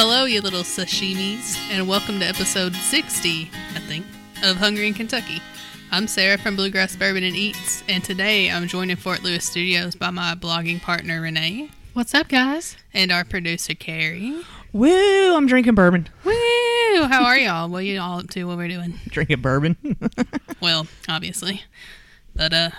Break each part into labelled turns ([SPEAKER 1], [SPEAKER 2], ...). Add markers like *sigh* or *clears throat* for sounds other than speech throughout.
[SPEAKER 1] Hello, you little sashimis, and welcome to episode 60, I think, of Hungry in Kentucky. I'm Sarah from Bluegrass Bourbon and Eats, and today I'm joined in Fort Lewis Studios by my blogging partner Renee
[SPEAKER 2] What's up, guys?
[SPEAKER 1] and our producer Carrie.
[SPEAKER 3] Woo! I'm drinking bourbon.
[SPEAKER 1] Woo! How are y'all? What are you all up to? What we're doing? *laughs*
[SPEAKER 3] Drinking bourbon. *laughs*
[SPEAKER 1] Well, obviously, but uh,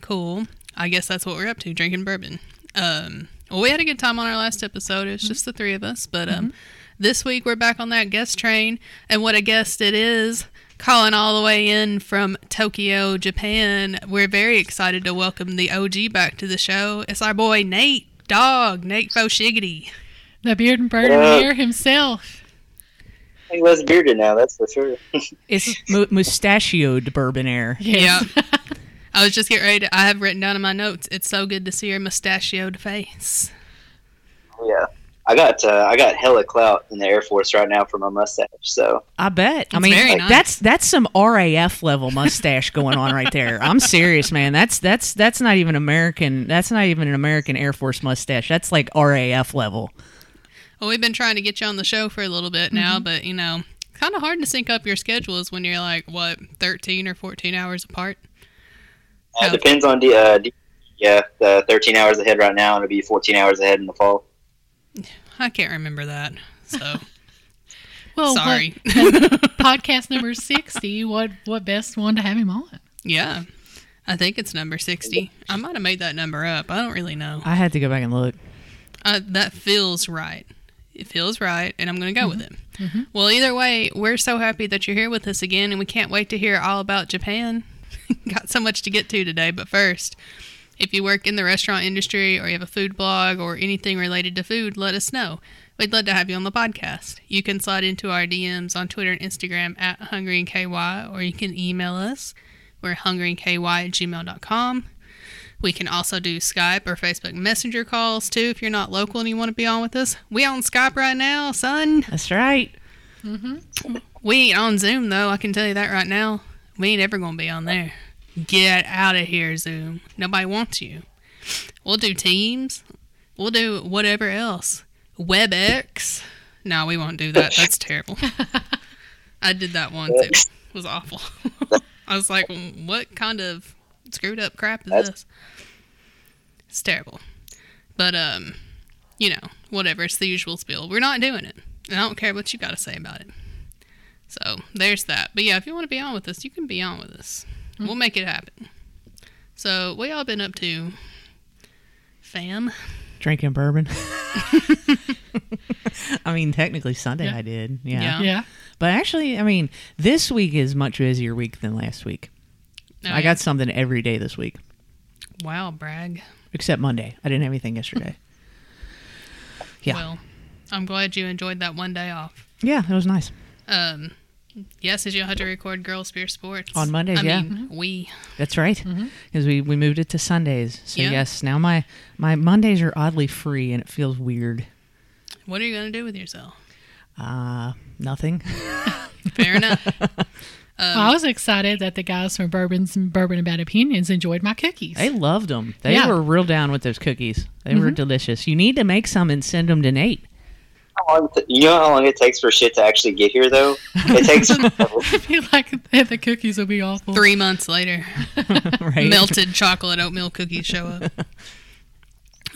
[SPEAKER 1] cool. I guess that's what we're up to, drinking bourbon. Um, well, we had a good time on our last episode. It was mm-hmm. just the three of us, but um, mm-hmm. this week we're back on that guest train, and what a guest it is! Calling all the way in from Tokyo, Japan. We're very excited to welcome the OG back to the show. It's our boy Nate Dog, Nate Foshiggity.
[SPEAKER 2] The beard and bourbon
[SPEAKER 4] What up?
[SPEAKER 2] Uh, here himself.
[SPEAKER 4] He was bearded now, that's for sure. *laughs*
[SPEAKER 3] it's mu- mustachioed bourbon air.
[SPEAKER 1] Yeah. *laughs* I was just getting ready to, I have written down in my notes, it's so good to see your mustachioed face.
[SPEAKER 4] yeah. I got uh, I got hella clout in the Air Force right now for my mustache. So
[SPEAKER 3] I bet. I mean,
[SPEAKER 1] very
[SPEAKER 3] like,
[SPEAKER 1] nice.
[SPEAKER 3] that's that's some RAF level mustache going on right there. I'm serious, man. That's that's that's not even American. That's not even an American Air Force mustache. That's like RAF level.
[SPEAKER 1] Well, we've been trying to get you on the show for a little bit now, but you know, kind of hard to sync up your schedules when you're like what 13 or 14 hours apart.
[SPEAKER 4] Uh, it depends on the uh, D- yeah, the 13 hours ahead right now, and it'll be 14 hours ahead in the fall. *sighs*
[SPEAKER 1] I can't remember that. So, *laughs*
[SPEAKER 2] Well,
[SPEAKER 1] sorry. *laughs*
[SPEAKER 2] what- podcast number sixty. What what best one to have him on?
[SPEAKER 1] yeah. I think it's number 60. I might have made that number up. I don't really know.
[SPEAKER 3] I had to go back and look.
[SPEAKER 1] Uh, that feels right. It feels right, and I'm going to go with it. Well, either way, we're so happy that you're here with us again, and we can't wait to hear all about Japan. *laughs* Got so much to get to today, but first, if you work in the restaurant industry or you have a food blog or anything related to food, let us know. We'd love to have you on the podcast. You can slide into our DMs on Twitter and Instagram at hungryandky, or you can email us. We're hungryandky at gmail.com. We can also do Skype or Facebook Messenger calls too if you're not local and you want to be on with us. We on Skype right now, son.
[SPEAKER 3] That's right. Mm-hmm.
[SPEAKER 1] We ain't on Zoom though. I can tell you that right now. We ain't ever gonna be on there. Get out of here, Zoom. Nobody wants you. We'll do Teams. We'll do whatever else. WebEx. No, we won't do that. That's terrible. I did that once. It was awful. *laughs* I was like, what kind of screwed up crap is
[SPEAKER 4] That's-
[SPEAKER 1] this? It's terrible. But um, you know, whatever. It's the usual spiel. We're not doing it. And I don't care what you got to say about it. So there's that. But yeah, if you want to be on with us, you can be on with us. We'll make it happen. So what y'all been up to, fam?
[SPEAKER 3] Drinking bourbon. *laughs* I mean, technically Sunday
[SPEAKER 2] Yeah.
[SPEAKER 3] I did. Yeah.
[SPEAKER 1] Yeah.
[SPEAKER 2] Yeah.
[SPEAKER 3] But actually, I mean, this week is much busier week than last week.
[SPEAKER 1] Oh,
[SPEAKER 3] I
[SPEAKER 1] yeah.
[SPEAKER 3] got something every day this week,
[SPEAKER 1] wow, brag.
[SPEAKER 3] except Monday. I didn't have anything yesterday. *laughs* Yeah.
[SPEAKER 1] Well, I'm glad you enjoyed that one day off.
[SPEAKER 3] yeah, it was nice.
[SPEAKER 1] Um, yes, as you'll have to record Girls Beer Sports
[SPEAKER 3] On Mondays,
[SPEAKER 1] I
[SPEAKER 3] yeah.
[SPEAKER 1] mean, mm-hmm. we.
[SPEAKER 3] That's right, mm-hmm. because we, we moved it to Sundays. So
[SPEAKER 1] Yeah.
[SPEAKER 3] yes, now my my Mondays are oddly free, and it feels weird.
[SPEAKER 1] What are you gonna do with yourself?
[SPEAKER 3] Uh, nothing. *laughs*
[SPEAKER 1] Fair enough.
[SPEAKER 2] well, *laughs* um, I was excited that the guys from Bourbons and Bourbon About Opinions enjoyed my cookies.
[SPEAKER 3] They loved them. They
[SPEAKER 2] Yeah.
[SPEAKER 3] were real down with those cookies. They were mm-hmm. delicious. You need to make some and send them to Nate.
[SPEAKER 4] How long t- you know how long it takes for shit to actually get here, though? It takes. *laughs* *laughs*
[SPEAKER 2] I feel like the cookies will be awful.
[SPEAKER 1] Three months later, *laughs*
[SPEAKER 3] right?
[SPEAKER 1] melted chocolate oatmeal cookies show up.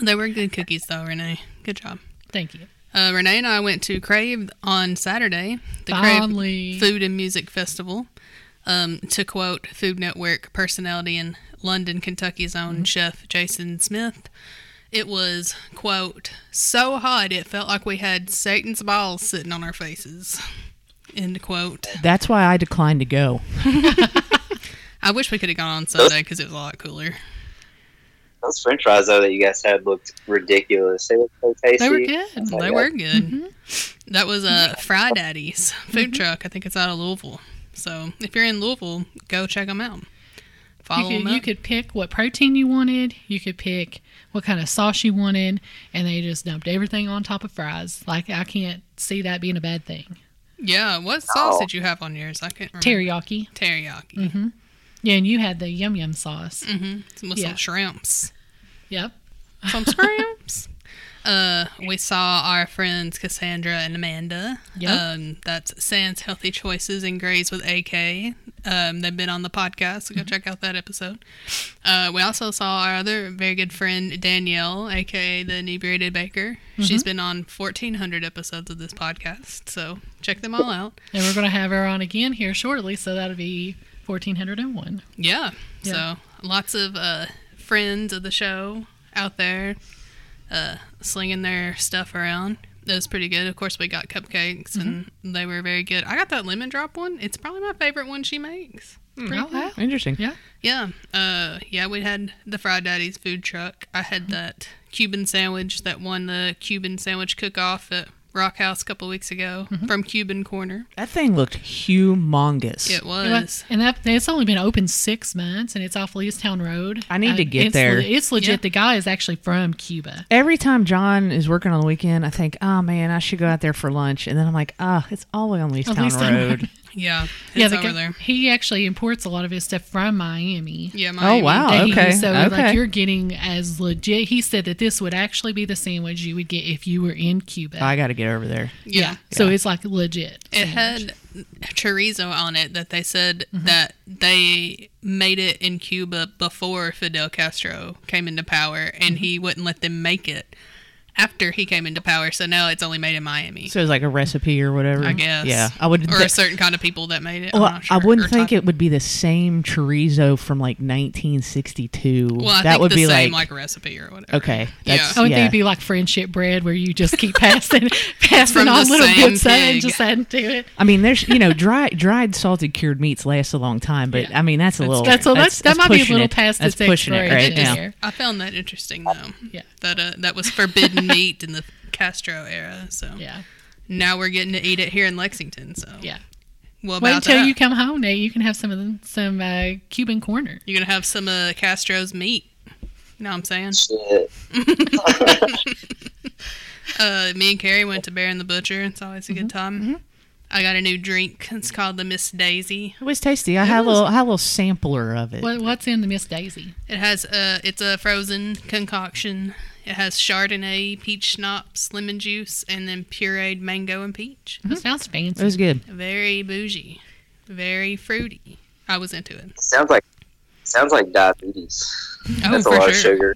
[SPEAKER 1] They were good cookies, though, Renee. Good job.
[SPEAKER 2] Thank you.
[SPEAKER 1] Uh, Renee and I went to Crave on Saturday, the
[SPEAKER 2] Finally.
[SPEAKER 1] Crave Food and Music Festival. Um, to quote Food Network personality and London, Kentucky's own chef Jason Smith, it was, quote, so hot it felt like we had Satan's balls sitting on our faces. End quote.
[SPEAKER 3] That's why I declined to go. *laughs*
[SPEAKER 1] I wish we could have gone on Sunday because it was a lot cooler.
[SPEAKER 4] Those French fries though that you guys had looked ridiculous. They looked so tasty.
[SPEAKER 2] They were good.
[SPEAKER 1] They
[SPEAKER 4] yeah.
[SPEAKER 1] were good. Mm-hmm. That was a Fry Daddy's food mm-hmm. truck. I think it's out of Louisville. So if you're in Louisville, go check them out.
[SPEAKER 2] You could,
[SPEAKER 1] them
[SPEAKER 2] you could pick what protein you wanted. You could pick what kind of sauce you wanted, and they just dumped everything on top of fries. Like I can't see that being a bad thing.
[SPEAKER 1] Yeah, what sauce
[SPEAKER 4] Oh.
[SPEAKER 1] did you have on yours? I can't remember.
[SPEAKER 2] Teriyaki.
[SPEAKER 1] Teriyaki.
[SPEAKER 2] Yeah, and you had the yum yum sauce.
[SPEAKER 1] Mm-hmm. With
[SPEAKER 2] Yeah.
[SPEAKER 1] some shrimps.
[SPEAKER 2] Yep.
[SPEAKER 1] Some *laughs* shrimps. Uh, we saw our friends Cassandra and Amanda.
[SPEAKER 2] Yep.
[SPEAKER 1] Um, that's Sans Healthy Choices and Grays with AK. Um, they've been on the podcast, so go check out that episode. Uh, we also saw our other very good friend Danielle, aka the Inebriated Baker. She's been on 1,400 episodes of this podcast, so check them all out.
[SPEAKER 2] And we're going to have her on again here shortly, so that'll be 1401.
[SPEAKER 1] Yeah.
[SPEAKER 2] Yeah.
[SPEAKER 1] So lots of uh, friends of the show out there uh, slinging their stuff around. That was pretty good. Of course, we got cupcakes and mm-hmm. they were very good. I got that lemon drop one. It's probably my favorite one she makes. Hmm, pretty
[SPEAKER 2] Oh, wow.
[SPEAKER 3] Interesting.
[SPEAKER 2] Yeah.
[SPEAKER 1] Yeah. Uh, yeah, we had the Fry Daddy's food truck. I had mm-hmm. that Cuban sandwich that won the Cuban sandwich cook off at Rock House a couple weeks ago from Cuban Corner.
[SPEAKER 3] That thing looked humongous.
[SPEAKER 1] It
[SPEAKER 2] It
[SPEAKER 1] was.
[SPEAKER 2] was- And that it's only been open six months, and it's off Leestown Road.
[SPEAKER 3] I need to
[SPEAKER 2] Uh,
[SPEAKER 3] get
[SPEAKER 2] it's
[SPEAKER 3] there.
[SPEAKER 2] le- it's legit.
[SPEAKER 1] Yeah.
[SPEAKER 2] The guy is actually from Cuba.
[SPEAKER 3] Every time John is working on the weekend, I think, oh man, I should go out there for lunch. And then I'm like, ah, it's all the way on Leestown
[SPEAKER 2] Leestown
[SPEAKER 3] Road.
[SPEAKER 2] Road.
[SPEAKER 1] Yeah. It's
[SPEAKER 2] yeah, the
[SPEAKER 1] over
[SPEAKER 2] guy-
[SPEAKER 1] there.
[SPEAKER 2] he actually imports a lot of his stuff from Miami.
[SPEAKER 1] Yeah,
[SPEAKER 3] Oh, wow.
[SPEAKER 2] Dang,
[SPEAKER 3] okay,
[SPEAKER 2] So
[SPEAKER 3] okay.
[SPEAKER 2] like you're getting as legit. He said that this would actually be the sandwich you would get if you were in Cuba.
[SPEAKER 3] I got to get over there.
[SPEAKER 1] Yeah.
[SPEAKER 2] So it's like legit.
[SPEAKER 1] It
[SPEAKER 2] sandwich.
[SPEAKER 1] had chorizo on it that they said
[SPEAKER 2] Mm-hmm.
[SPEAKER 1] that they made it in Cuba before Fidel Castro came into power and he
[SPEAKER 2] Mm-hmm.
[SPEAKER 1] wouldn't let them make it after he came into power. So now it's only made in Miami.
[SPEAKER 3] So it's like a recipe or whatever.
[SPEAKER 1] I guess.
[SPEAKER 3] Yeah, I would.
[SPEAKER 1] Or
[SPEAKER 3] th-
[SPEAKER 1] a certain kind of people that made it.
[SPEAKER 3] well,
[SPEAKER 1] I'm not sure.
[SPEAKER 3] I wouldn't
[SPEAKER 1] Or
[SPEAKER 3] think
[SPEAKER 1] type-
[SPEAKER 3] it would be the same chorizo from like 1962.
[SPEAKER 1] Well, I
[SPEAKER 3] that
[SPEAKER 1] think
[SPEAKER 3] would
[SPEAKER 1] the
[SPEAKER 3] be
[SPEAKER 1] same
[SPEAKER 3] like,
[SPEAKER 1] like recipe or whatever.
[SPEAKER 3] okay.
[SPEAKER 1] Yeah.
[SPEAKER 2] I would
[SPEAKER 3] yeah.
[SPEAKER 2] think it'd be like friendship bread where you just keep *laughs* passing passing
[SPEAKER 1] from
[SPEAKER 2] on little
[SPEAKER 1] same
[SPEAKER 2] bits of and just adding to it.
[SPEAKER 3] I mean, there's you know, dry, dried salted cured meats last a long time, but
[SPEAKER 2] Yeah.
[SPEAKER 3] I mean that's a little.
[SPEAKER 2] That's, a, that's, that might be a little
[SPEAKER 3] it.
[SPEAKER 2] past
[SPEAKER 3] That's
[SPEAKER 2] its
[SPEAKER 3] pushing it, right?
[SPEAKER 2] expiration
[SPEAKER 1] I found that interesting though.
[SPEAKER 2] Yeah.
[SPEAKER 1] That uh, that was forbidden meat in the Castro era. So
[SPEAKER 2] Yeah,
[SPEAKER 1] now we're getting to eat it here in Lexington. So
[SPEAKER 2] yeah.
[SPEAKER 1] well,
[SPEAKER 2] Wait
[SPEAKER 1] about
[SPEAKER 2] until
[SPEAKER 1] that?
[SPEAKER 2] you come home, Nate. You can have some of the, some uh, Cuban corner.
[SPEAKER 1] You're gonna have some uh, Castro's meat. You know what I'm saying?
[SPEAKER 4] Shit. *laughs*
[SPEAKER 1] Uh, me and Carrie went to Bear and the Butcher. It's always a good
[SPEAKER 2] Mm-hmm.
[SPEAKER 1] time. I got a new drink. It's called the Miss Daisy.
[SPEAKER 3] It was tasty. I had a little, I had a little sampler of it.
[SPEAKER 2] What, what's in the Miss Daisy?
[SPEAKER 1] It has uh, it's a frozen concoction. It has Chardonnay, peach schnapps, lemon juice, and then pureed mango and peach.
[SPEAKER 2] That sounds fancy.
[SPEAKER 3] It was good.
[SPEAKER 1] Very bougie, very fruity. I was into it.
[SPEAKER 4] Sounds like sounds like diabetes.
[SPEAKER 1] Oh,
[SPEAKER 4] That's a
[SPEAKER 1] for
[SPEAKER 4] lot
[SPEAKER 1] sure.
[SPEAKER 4] of sugar.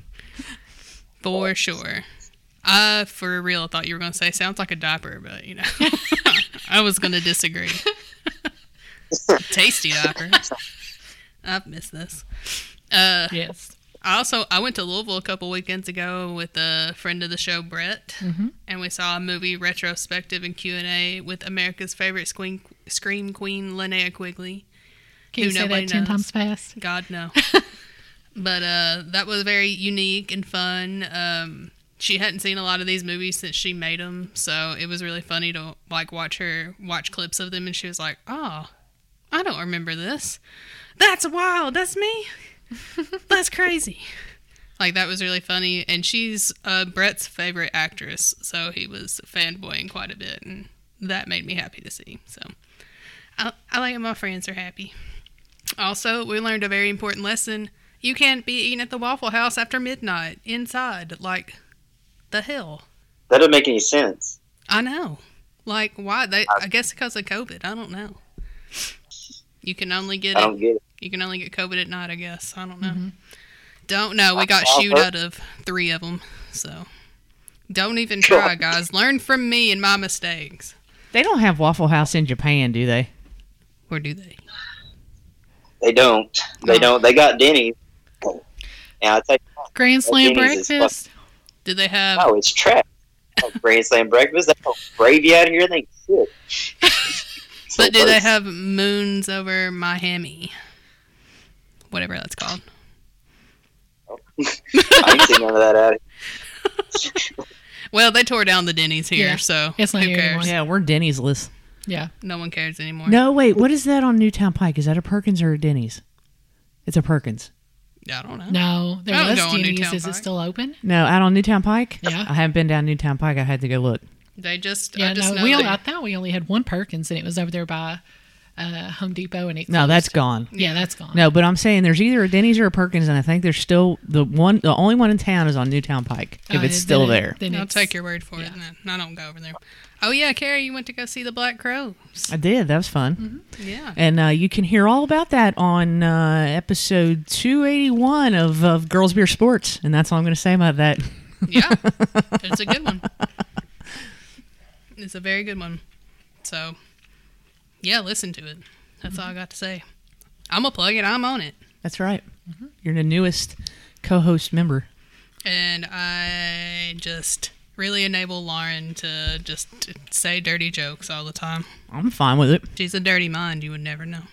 [SPEAKER 1] For sure. I, for real, thought you were going to say sounds like a diaper, but you know, *laughs* I was going to disagree. *laughs* Tasty diaper. I've missed this. Uh,
[SPEAKER 2] yes.
[SPEAKER 1] I also I went to Louisville a couple weekends ago with a friend of the show, Brett,
[SPEAKER 2] Mhm.
[SPEAKER 1] and we saw a movie retrospective and Q and A with America's favorite scream, scream queen, Linnea Quigley.
[SPEAKER 2] Can
[SPEAKER 1] Who
[SPEAKER 2] you say that ten
[SPEAKER 1] knows.
[SPEAKER 2] times fast?
[SPEAKER 1] God no. *laughs* but uh, that was very unique and fun. Um, she hadn't seen a lot of these movies since she made them, so it was really funny to like watch her watch clips of them, and she was like, "Oh, I don't remember this. That's wild. That's me. *laughs* That's crazy." Like that was really funny, and she's uh, Brett's favorite actress, so he was fanboying quite a bit, and that made me happy to see. So I, I like when my friends are happy. Also, we learned a very important lesson. You can't be eating at the Waffle House after midnight inside. Like, the hell?
[SPEAKER 4] That doesn't make any sense.
[SPEAKER 1] I know. Like, why? They, I guess because of COVID. I don't know. You can only get
[SPEAKER 4] I don't get it.
[SPEAKER 1] You can only get COVID at night. I guess. I don't know.
[SPEAKER 2] Mm-hmm.
[SPEAKER 1] Don't know. We got
[SPEAKER 4] I'll-
[SPEAKER 1] shoot out of three of them. So, don't even try, guys. Learn from me and my mistakes.
[SPEAKER 3] They don't have Waffle House in Japan, do they?
[SPEAKER 1] Or do they?
[SPEAKER 4] They don't. They
[SPEAKER 1] Oh.
[SPEAKER 4] don't. They got Denny's. And I tell you,
[SPEAKER 2] Grand Slam
[SPEAKER 4] Denny's
[SPEAKER 2] breakfast.
[SPEAKER 1] Do they have?
[SPEAKER 4] Oh, it's trash. Grand Slam breakfast. That whole gravy out here. They shit. *laughs* So
[SPEAKER 1] But do they have moons over Miami? Whatever that's called.
[SPEAKER 4] I ain't seen none of that out *laughs* here.
[SPEAKER 1] Well, they tore down the Denny's here,
[SPEAKER 2] Yeah.
[SPEAKER 1] so
[SPEAKER 2] It's not
[SPEAKER 1] who
[SPEAKER 2] here
[SPEAKER 1] cares?
[SPEAKER 2] anymore.
[SPEAKER 3] Yeah, we're Denny's list.
[SPEAKER 2] Yeah.
[SPEAKER 1] No one cares anymore.
[SPEAKER 3] No, wait. What is that on Newtown Pike? Is that a Perkins or a Denny's? It's a Perkins.
[SPEAKER 1] Yeah, I don't know.
[SPEAKER 2] No, there
[SPEAKER 1] I
[SPEAKER 2] was
[SPEAKER 1] go
[SPEAKER 2] Denny's.
[SPEAKER 1] Newtown
[SPEAKER 2] Is it still open?
[SPEAKER 3] No, out on Newtown Pike.
[SPEAKER 2] Yeah.
[SPEAKER 3] I haven't been down Newtown Pike. I had to go look.
[SPEAKER 1] They just,
[SPEAKER 2] Yeah,
[SPEAKER 1] I just
[SPEAKER 2] no.
[SPEAKER 1] know
[SPEAKER 2] We
[SPEAKER 1] they-
[SPEAKER 2] only, I thought we only had one Perkins, and it was over there by uh, Home Depot and it.
[SPEAKER 3] No, that's gone.
[SPEAKER 2] Yeah, that's gone.
[SPEAKER 3] No, but I'm saying there's either a Denny's or a Perkins, and I think there's still the one. The only one in town is on Newtown Pike. If
[SPEAKER 2] Uh,
[SPEAKER 3] it's still
[SPEAKER 2] it-
[SPEAKER 3] there,
[SPEAKER 2] then
[SPEAKER 1] I'll take your word for it. No, I don't go over there. Oh yeah, Carrie, you went to go see the Black Crowes.
[SPEAKER 3] I did. That was fun. Mm-hmm.
[SPEAKER 1] Yeah.
[SPEAKER 3] And uh, you can hear all about that on uh, episode 281 of, of Girls Beer Sports. And that's all I'm going to say about that. *laughs*
[SPEAKER 1] Yeah. *laughs* it's a good one. It's a very good one. So, yeah, listen to it. That's all I got to say. I'm going to plug it. I'm on it.
[SPEAKER 3] That's right. You're the newest co host member.
[SPEAKER 1] And I just really enable Lauren to just say dirty jokes all the time.
[SPEAKER 3] I'm fine with it.
[SPEAKER 1] She's a dirty mind. You would never know.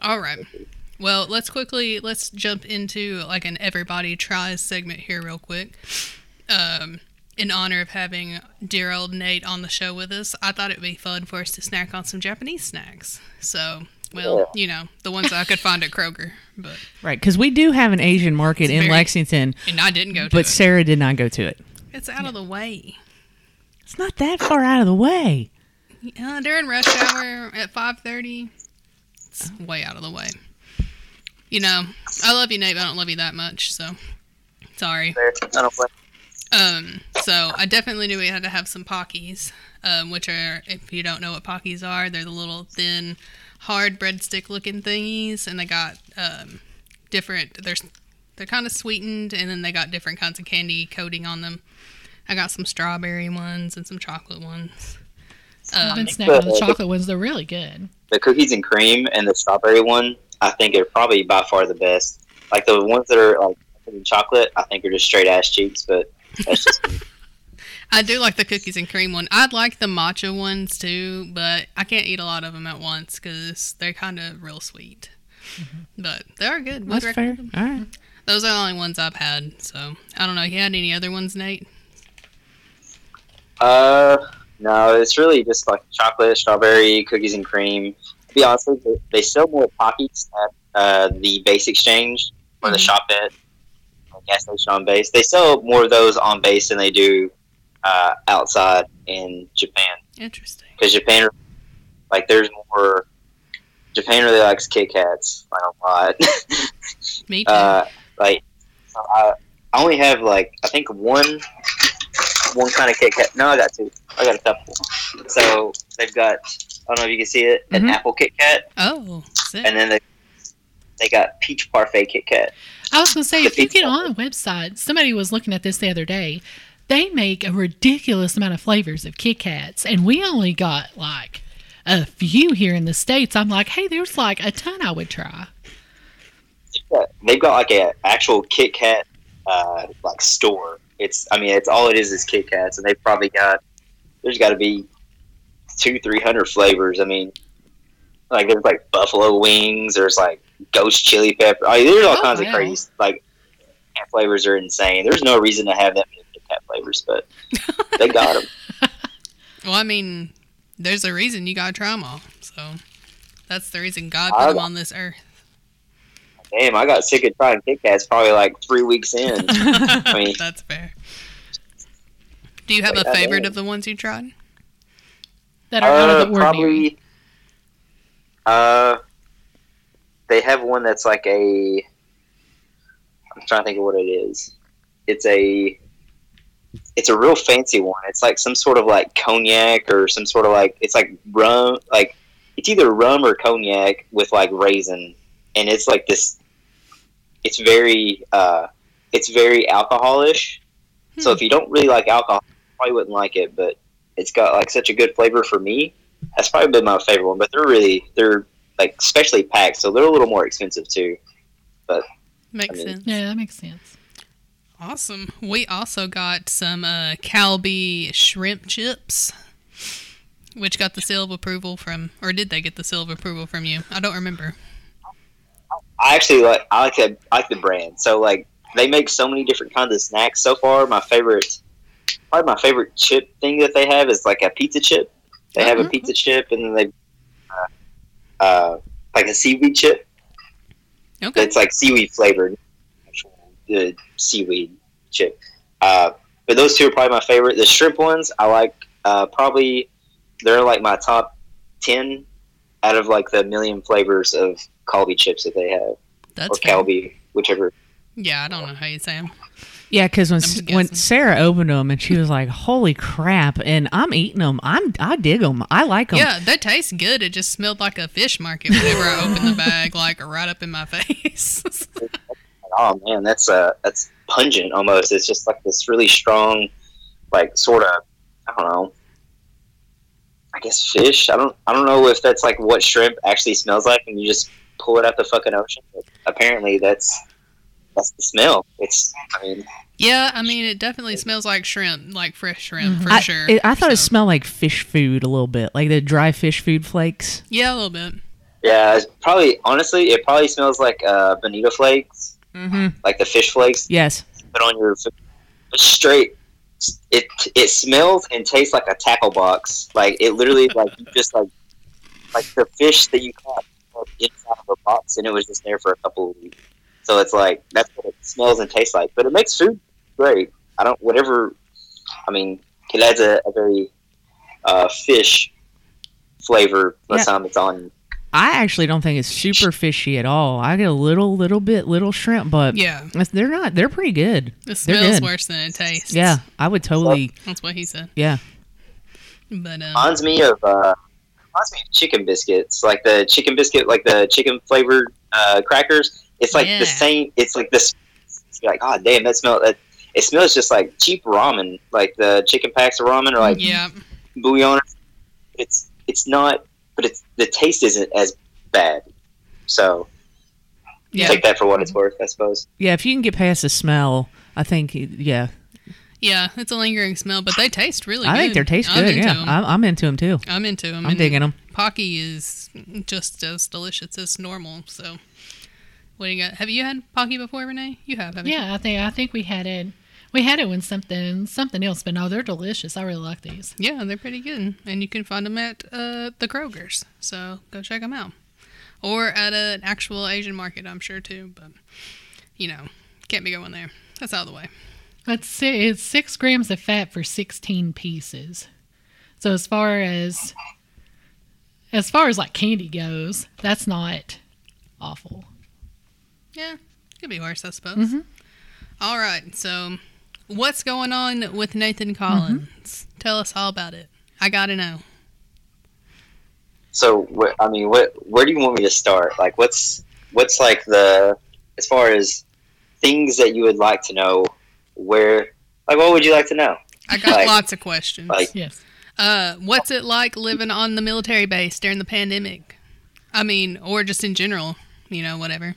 [SPEAKER 1] All right. Well, let's quickly let's jump into like an everybody tries segment here real quick. Um, in honor of having dear old Nate on the show with us, I thought it would be fun for us to snack on some Japanese snacks. So, well, you know, the ones I could find at Kroger, but
[SPEAKER 3] Right. Because we do have an Asian market in
[SPEAKER 1] very-
[SPEAKER 3] Lexington,
[SPEAKER 1] and I didn't go to
[SPEAKER 3] but
[SPEAKER 1] it.
[SPEAKER 3] Sarah did not go to it.
[SPEAKER 1] It's out of the way.
[SPEAKER 3] It's not that far out of the way.
[SPEAKER 1] Uh, during rush hour at five thirty, it's way out of the way. You know, I love you, Nate, but I don't love you that much. So, sorry.
[SPEAKER 4] I don't play.
[SPEAKER 1] Um, so I definitely knew we had to have some Pockies, um, which are, if you don't know what Pockies are, they're the little thin, hard breadstick looking thingies, and they got um, different. They're they're kind of sweetened, and then they got different kinds of candy coating on them. I got some strawberry ones and some chocolate ones.
[SPEAKER 2] I've been
[SPEAKER 1] Um,
[SPEAKER 2] snacking on the
[SPEAKER 4] the-
[SPEAKER 2] chocolate ones. They're really good.
[SPEAKER 4] The cookies and cream and the strawberry one, I think are probably by far the best. Like the ones that are like in chocolate, I think are just straight ass cheeks. But that's just me.
[SPEAKER 1] I do like the cookies and cream one. I'd like the matcha ones too, but I can't eat a lot of them at once because they're kind of real sweet. But they are good. Would
[SPEAKER 3] That's fair.
[SPEAKER 1] them.
[SPEAKER 3] All right.
[SPEAKER 1] Those are the only ones I've had. So I don't know. You had any other ones, Nate?
[SPEAKER 4] Uh, no, it's really just like chocolate, strawberry, cookies and cream. To be honest, with they sell more pockets at uh, the base exchange or the
[SPEAKER 1] Mhm.
[SPEAKER 4] shop at gas station on base. They sell more of those on base than they do uh, outside in Japan
[SPEAKER 1] Interesting.
[SPEAKER 4] because Japan, like, there's more. Japan really likes Kit Kats like a lot.
[SPEAKER 1] Me too.
[SPEAKER 4] uh, like I, I only have like I think one one kind of Kit Kat. No, I got two. I got a couple. So they've got I don't know if you can see it an
[SPEAKER 3] Mhm.
[SPEAKER 4] apple Kit Kat,
[SPEAKER 1] oh, sick.
[SPEAKER 4] and then they they got peach parfait Kit Kat.
[SPEAKER 2] I was going to say, if you get on *laughs* the website, somebody was looking at this the other day. They make a ridiculous amount of flavors of Kit Kats, and we only got like a few here in the States. I'm like, hey, there's like a ton I would try.
[SPEAKER 4] They've got, they've got like a actual Kit Kat uh, like store. It's I mean it's all it is is Kit Kats, and they've probably got there's got to be two three hundred flavors. I mean. Like there's like buffalo wings. There's like ghost chili pepper. I mean, there's all
[SPEAKER 2] Oh,
[SPEAKER 4] kinds
[SPEAKER 2] wow.
[SPEAKER 4] of crazy like cat flavors are insane. There's no reason to have that many Kit Kat flavors, but *laughs* they got them.
[SPEAKER 1] well, I mean, there's a reason you gotta try them all. So that's the reason God
[SPEAKER 4] I-
[SPEAKER 1] put them on this earth.
[SPEAKER 4] Damn, I got sick of trying Kit Kats probably like three weeks in. *laughs* I mean,
[SPEAKER 1] That's fair. Do you have
[SPEAKER 4] Like
[SPEAKER 1] a favorite of the ones you tried?
[SPEAKER 2] That are out
[SPEAKER 4] uh,
[SPEAKER 2] of the ordinary.
[SPEAKER 4] probably. Uh, they have one that's like a. I'm trying to think of what it is. It's a. It's a real fancy one. It's like some sort of like cognac or some sort of like it's like rum like it's either rum or cognac with like raisin, and it's like this. It's very uh, it's very alcoholish. So
[SPEAKER 1] Hmm.
[SPEAKER 4] if you don't really like alcohol, you probably wouldn't like it. But it's got like such a good flavor for me. That's probably been my favorite one. But they're really they're like especially packs, so they're a little more expensive too.
[SPEAKER 1] But makes
[SPEAKER 4] I mean-
[SPEAKER 1] sense.
[SPEAKER 2] Yeah, that makes sense.
[SPEAKER 1] Awesome. We also got some uh, Calbee shrimp chips, which got the seal of approval from, or did they get the seal of approval from you? I don't remember.
[SPEAKER 4] I actually like I like that I like the brand. So like they make so many different kinds of snacks. So far, my favorite probably my favorite chip thing that they have is like a pizza chip. They have a
[SPEAKER 1] Mhm.
[SPEAKER 4] pizza chip, and then they uh, like a seaweed chip.
[SPEAKER 1] Okay.
[SPEAKER 4] It's like seaweed flavored, actual good seaweed chip. Uh, but those two are probably my favorite. The shrimp ones I like. Uh, probably they're like my top ten out of like the million flavors of Calbee chips that they have,
[SPEAKER 1] That's
[SPEAKER 4] or
[SPEAKER 1] fair.
[SPEAKER 4] Calbee, whichever.
[SPEAKER 1] Yeah, I don't know how you say them.
[SPEAKER 3] Yeah, because when when. Sarah opened them and she was like, "Holy crap!" and I'm eating them. I'm I dig them. I like them.
[SPEAKER 1] Yeah, they taste good. It just smelled like a fish market whenever I opened the bag, *laughs* like right up in my face. *laughs*
[SPEAKER 4] Oh man, that's uh that's pungent almost. It's just like this really strong, like sort of I don't know. I guess fish. I don't I don't know if that's like what shrimp actually smells like when you just pull it out the fucking ocean. But apparently that's that's the smell. It's I mean
[SPEAKER 1] yeah, I mean, it definitely smells like shrimp, like fresh shrimp for
[SPEAKER 3] I,
[SPEAKER 1] sure.
[SPEAKER 3] it- I thought it smelled like fish food a little bit, like the dry fish food flakes.
[SPEAKER 1] Yeah, a little bit.
[SPEAKER 4] yeah, it's probably honestly it probably smells like uh bonito flakes,
[SPEAKER 3] Mm-hmm.
[SPEAKER 4] like the fish flakes
[SPEAKER 3] Yes.
[SPEAKER 4] put on your straight it it smells and tastes like a tackle box. Like it literally *laughs* like you just like like the fish that you caught inside of a box and it was just there for a couple of weeks. So it's like that's what it smells and tastes like. But it makes food great. I don't whatever I mean it adds a, a very uh, fish flavor by the time it's on
[SPEAKER 3] I actually don't think it's super fishy at all. I get a little, little bit, little shrimp, but
[SPEAKER 1] Yeah,
[SPEAKER 3] they're not. They're pretty good.
[SPEAKER 1] it
[SPEAKER 3] They're
[SPEAKER 1] smells
[SPEAKER 3] good.
[SPEAKER 1] worse than it tastes.
[SPEAKER 3] Yeah, I would totally.
[SPEAKER 1] that's what he said.
[SPEAKER 3] Yeah.
[SPEAKER 1] But um,
[SPEAKER 4] reminds me of uh, reminds me of chicken biscuits, like the chicken biscuit, like the chicken flavored uh, crackers. It's like
[SPEAKER 1] Yeah.
[SPEAKER 4] the same. It's like this. You're like, oh damn, that smell. That it smells just like cheap ramen, like the chicken packs of ramen or like
[SPEAKER 1] yeah,
[SPEAKER 4] bouillon. It's it's not, but it's the taste isn't as bad. So
[SPEAKER 1] yeah,
[SPEAKER 4] take that for what it's mm-hmm. worth, I suppose.
[SPEAKER 3] Yeah, if you can get past the smell, I think, yeah.
[SPEAKER 1] yeah. It's a lingering smell, but they taste really.
[SPEAKER 3] I
[SPEAKER 1] good.
[SPEAKER 3] think they taste
[SPEAKER 1] I'm
[SPEAKER 3] good.
[SPEAKER 1] Into
[SPEAKER 3] Yeah,
[SPEAKER 1] 'em.
[SPEAKER 3] I'm, I'm into them too.
[SPEAKER 1] I'm into them.
[SPEAKER 3] I'm digging them.
[SPEAKER 1] Pocky is just as delicious as normal. So, what do you got? Have you had Pocky before, Renee? You have, haven't you?
[SPEAKER 2] Yeah, I think I think we had it. We had it when something something else, but no, they're delicious. I really like these.
[SPEAKER 1] Yeah, they're pretty good, and you can find them at uh, the Kroger's. So go check them out, or at an actual Asian market, I'm sure too. But you know, can't be going there. That's out of the way.
[SPEAKER 2] Let's see, it's six grams of fat for sixteen pieces. So as far as as far as like candy goes, that's not awful.
[SPEAKER 1] Yeah, could be worse, I suppose.
[SPEAKER 2] Mhm.
[SPEAKER 1] All right, so what's going on with Nathan Collins? Tell us all about it. I gotta know.
[SPEAKER 4] So, wh- I mean, what where do you want me to start? Like, what's what's like the as far as things that you would like to know? Where, like, what would you like to know?
[SPEAKER 1] I got
[SPEAKER 4] Like-
[SPEAKER 1] lots of questions.
[SPEAKER 4] like-
[SPEAKER 2] Yes.
[SPEAKER 1] Uh, what's it like living on the military base during the pandemic? I mean, or just in general, you know, whatever.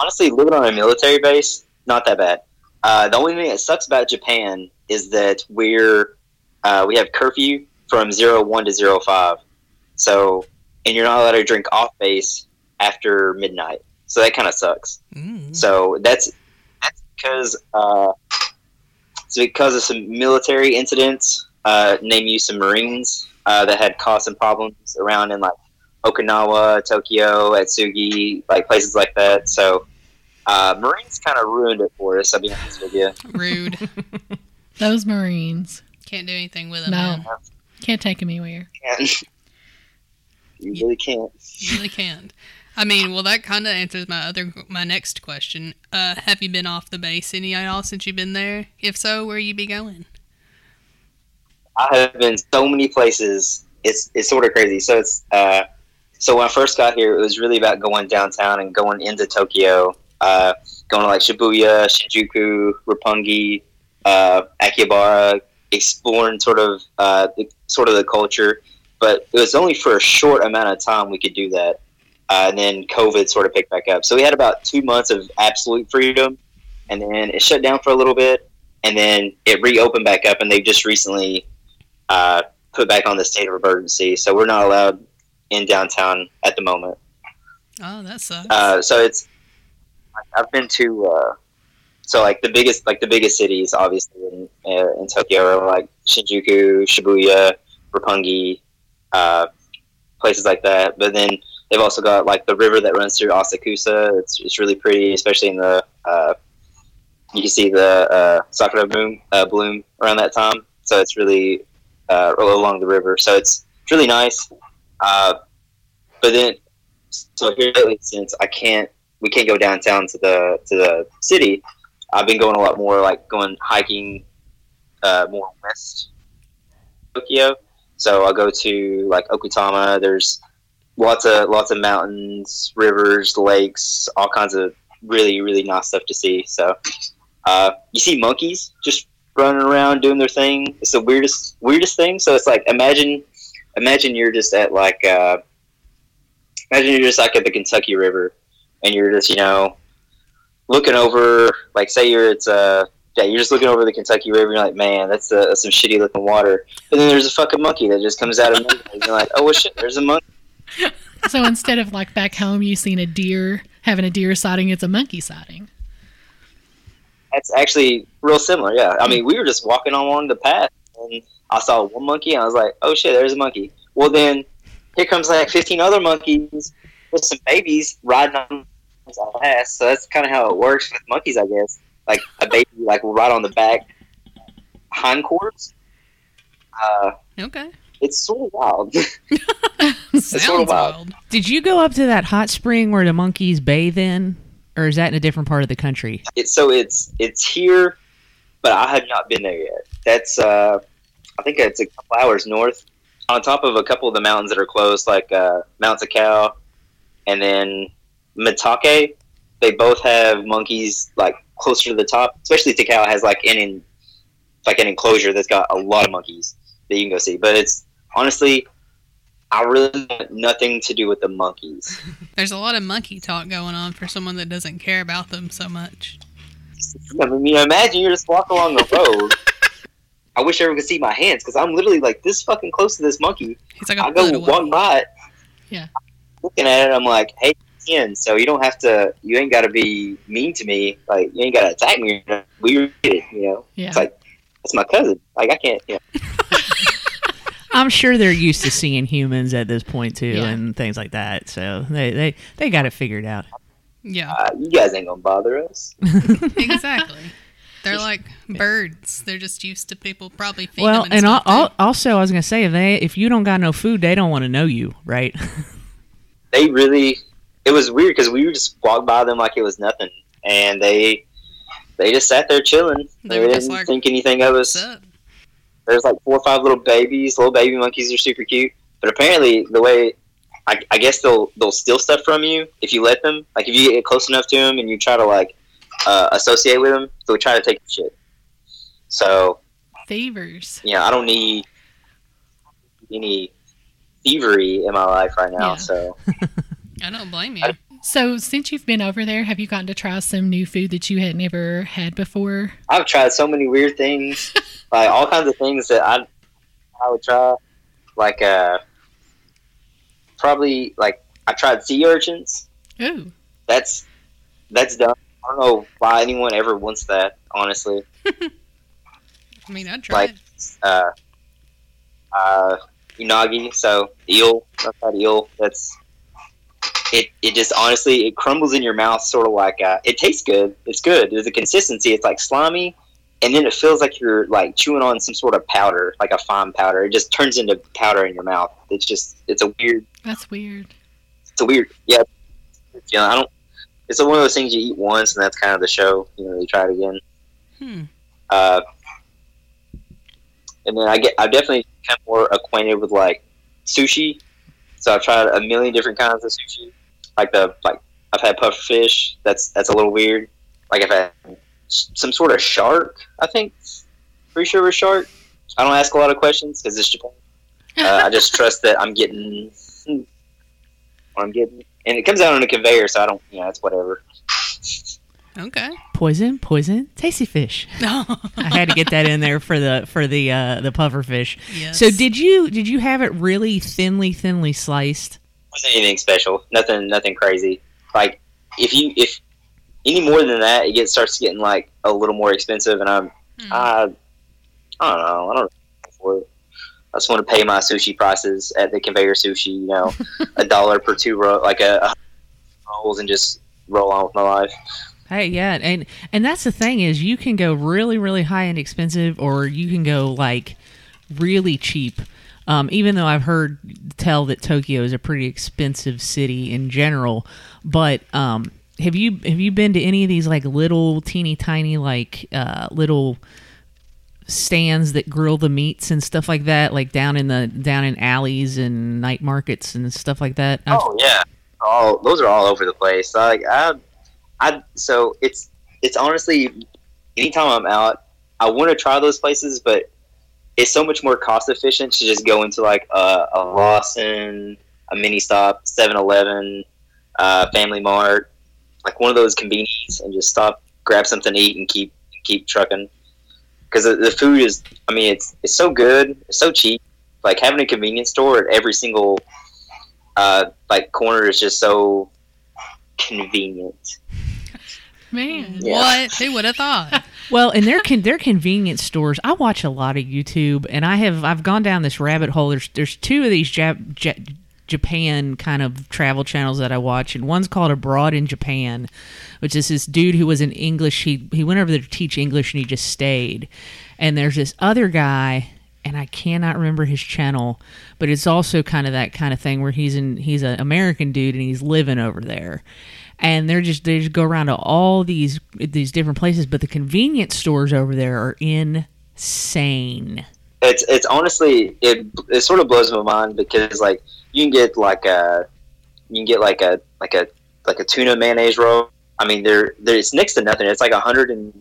[SPEAKER 4] Honestly, living on a military base, not that bad. Uh, the only thing that sucks about Japan is that we're uh, we have curfew from zero one to zero five. So, and you're not allowed to drink off base after midnight. So that kind of sucks.
[SPEAKER 1] Mm.
[SPEAKER 4] So that's that's because uh, it's because of some military incidents. Uh, name you some Marines uh, that had caused some problems around in like Okinawa, Tokyo, Atsugi, like places like that. So uh, Marines kind of ruined it for us. I'll be honest with you.
[SPEAKER 1] Rude. *laughs*
[SPEAKER 2] Those Marines.
[SPEAKER 1] Can't do anything with them.
[SPEAKER 2] No.
[SPEAKER 1] man.
[SPEAKER 2] Can't take them anywhere.
[SPEAKER 4] And *laughs* you really can't.
[SPEAKER 1] You really can't. I mean, well, that kind of answers my other, my next question. Uh, have you been off the base any at all since you've been there? If so, where you be going?
[SPEAKER 4] I have been so many places. It's it's sort of crazy. So it's uh, so when I first got here, it was really about going downtown and going into Tokyo, uh, going to like Shibuya, Shinjuku, Roppongi, uh, Akihabara, exploring sort of uh, the, sort of the culture. But it was only for a short amount of time we could do that, uh, and then COVID sort of picked back up. So we had about two months of absolute freedom, and then it shut down for a little bit, and then it reopened back up, and they've just recently uh, put back on the state of emergency. So we're not allowed in downtown at the moment.
[SPEAKER 1] Oh, that sucks.
[SPEAKER 4] Uh, so it's I've been to uh, so like the biggest like the biggest cities obviously in, uh, in Tokyo are like Shinjuku, Shibuya, Roppongi, uh, places like that. But then they've also got like the river that runs through Asakusa. It's it's really pretty, especially in the uh, you can see the uh, sakura bloom uh, bloom around that time. So it's really uh, along the river. So it's it's really nice. But then, so here lately, since I can't, we can't go downtown to the to the city. I've been going a lot more, like going hiking, uh, more west Tokyo. So I'll go to like Okutama. There's lots of lots of mountains, rivers, lakes, all kinds of really really nice stuff to see. So uh, you see monkeys just running around doing their thing. It's the weirdest weirdest thing. So it's like imagine imagine you're just at like uh, imagine you're just like at the Kentucky River and you're just you know looking over like say you're it's uh yeah you're just looking over the Kentucky River. And you're like man that's, uh, that's some shitty looking water. And then there's a fucking monkey that just comes out of nowhere. and you're like oh well shit there's a monkey.
[SPEAKER 2] So instead of like back home, you seen a deer having a deer sighting, it's a monkey sighting.
[SPEAKER 4] That's actually real similar. Yeah, I mean, we were just walking along the path, and I saw one monkey, and I was like, "Oh shit, there's a monkey." Well, then here comes like 15 other monkeys with some babies riding on our ass. So that's kind of how it works with monkeys, I guess. Like a baby, like right on the back hindquarters. Uh,
[SPEAKER 1] Okay.
[SPEAKER 4] it's sort of wild. *laughs* *laughs*
[SPEAKER 1] Sounds
[SPEAKER 4] sort of wild.
[SPEAKER 1] wild.
[SPEAKER 3] Did you go up to that hot spring where the monkeys bathe in, or is that in a different part of the country?
[SPEAKER 4] it's so it's it's here, but I have not been there yet. That's uh, I think it's a couple hours north, on top of a couple of the mountains that are close, like uh, Mount Takao, and then Mitake. They both have monkeys like closer to the top. Especially Takao has like an in, like an enclosure that's got a lot of monkeys that you can go see. But it's honestly, I really want nothing to do with the monkeys. *laughs*
[SPEAKER 1] There's a lot of monkey talk going on for someone that doesn't care about them so much.
[SPEAKER 4] I mean, imagine you're just walking along the road. *laughs* I wish everyone could see my hands because I'm literally like this fucking close to this monkey.
[SPEAKER 1] He's like,
[SPEAKER 4] I go
[SPEAKER 1] one it away.
[SPEAKER 4] walk by.
[SPEAKER 2] Yeah.
[SPEAKER 4] Looking at it, I'm like, hey, in. So you don't have to. You ain't got to be mean to me. Like you ain't got to attack me. We related, you know.
[SPEAKER 2] Yeah.
[SPEAKER 4] It's like that's my cousin. Like I can't. You know. *laughs*
[SPEAKER 3] I'm sure they're used to seeing humans at this point too,
[SPEAKER 2] Yeah.
[SPEAKER 3] and things like that. So they they, they got it figured out.
[SPEAKER 1] Yeah,
[SPEAKER 4] Uh, you guys ain't gonna bother us. *laughs*
[SPEAKER 1] exactly. They're like birds. They're just used to people probably feeding
[SPEAKER 3] well,
[SPEAKER 1] them
[SPEAKER 3] and al-
[SPEAKER 1] stuff, too.
[SPEAKER 3] al- also I was gonna say if they if you don't got no food, they don't want to know you, right? *laughs*
[SPEAKER 4] They really. It was weird because we were just walked by them like it was nothing, and they they just sat there chilling.
[SPEAKER 1] They
[SPEAKER 4] They, didn't
[SPEAKER 1] like,
[SPEAKER 4] think anything of us. There's like four or five little babies. Little baby monkeys are super cute. But apparently, the way I, I guess they'll they'll steal stuff from you if you let them. Like if you get close enough to them and you try to like uh, associate with them, they'll try to take shit. So
[SPEAKER 2] Thievers.
[SPEAKER 4] you know, I don't need any thievery in my life right now.
[SPEAKER 2] Yeah.
[SPEAKER 4] So *laughs*
[SPEAKER 1] I don't blame you.
[SPEAKER 4] I-
[SPEAKER 2] So since you've been over there, have you gotten to try some new food that you had never had before?
[SPEAKER 4] I've tried so many weird things, *laughs* like all kinds of things that I I would try. Like uh, probably like I tried sea urchins.
[SPEAKER 2] Oh,
[SPEAKER 4] that's that's dumb. I don't know why anyone ever wants that. Honestly, *laughs*
[SPEAKER 1] I mean, I'd try
[SPEAKER 4] like
[SPEAKER 1] it.
[SPEAKER 4] uh, uh, unagi. So eel, I've had eel. That's it. It just honestly it crumbles in your mouth, sort of like uh, it tastes good. It's good. There's a consistency. It's like slimy, and then it feels like you're like chewing on some sort of powder, like a fine powder. It just turns into powder in your mouth. It's just it's a weird.
[SPEAKER 2] that's weird.
[SPEAKER 4] It's a weird. Yeah. You know, I don't. It's one of those things you eat once, and that's kind of the show. You know, you try it again.
[SPEAKER 1] Hmm.
[SPEAKER 4] Uh, and then I get I've definitely become more acquainted with like sushi. So I've tried a million different kinds of sushi. Like the like I've had puffer fish. That's that's a little weird. Like I've had some sort of shark. I think pretty sure it was shark. I don't ask a lot of questions because it's Japan. Uh, I just *laughs* trust that I'm getting what I'm getting, and it comes out on a conveyor, so I don't. You know, it's whatever.
[SPEAKER 1] Okay.
[SPEAKER 3] poison, poison, tasty fish. *laughs* I had to get that in there for the for the uh, the puffer fish.
[SPEAKER 1] yes.
[SPEAKER 3] So did you did you have it really thinly thinly sliced?
[SPEAKER 4] Wasn't anything special. Nothing, nothing crazy. Like if you if any more than that, it gets starts getting like a little more expensive, and I'm
[SPEAKER 1] Hmm.
[SPEAKER 4] I, I don't know. I don't know for it. I just want to pay my sushi prices at the conveyor sushi. You know, *laughs* a dollar per two roll, like a, a rolls, and just roll on with my life.
[SPEAKER 3] Hey, yeah, and and that's the thing is you can go really really high and expensive, or you can go like really cheap. Um, even though I've heard tell that Tokyo is a pretty expensive city in general, but um, have you have you been to any of these like little teeny tiny like uh, little stands that grill the meats and stuff like that, like down in the down in alleys and night markets and stuff like that? I've-
[SPEAKER 4] Oh yeah, all those are all over the place. Like I, I so it's it's honestly, anytime I'm out, I want to try those places, but it's so much more cost efficient to just go into like a, a Lawson, a mini stop, 7-Eleven, uh, Family Mart, like one of those convenience, and just stop, grab something to eat, and keep keep trucking. Because the, the food is, I mean, it's it's so good, it's so cheap. Like having a convenience store at every single uh, like corner is just so convenient.
[SPEAKER 2] Man.
[SPEAKER 4] Yeah.
[SPEAKER 1] What? Who would have thought?
[SPEAKER 3] Well, and their con- their convenience stores. I watch a lot of YouTube, and I have I've gone down this rabbit hole. There's there's two of these Jap- Ja- Japan kind of travel channels that I watch, and one's called Abroad in Japan, which is this dude who was in English. He he went over there to teach English, and he just stayed. And there's this other guy, and I cannot remember his channel, but it's also kind of that kind of thing where he's in he's an American dude and he's living over there and they're just they just go around to all these these different places but the convenience stores over there are insane
[SPEAKER 4] It's it's honestly it it sort of blows my mind because like you can get like a you can get like a like a like a tuna mayonnaise roll. I mean, they're, they're it's next to nothing. It's like a hundred and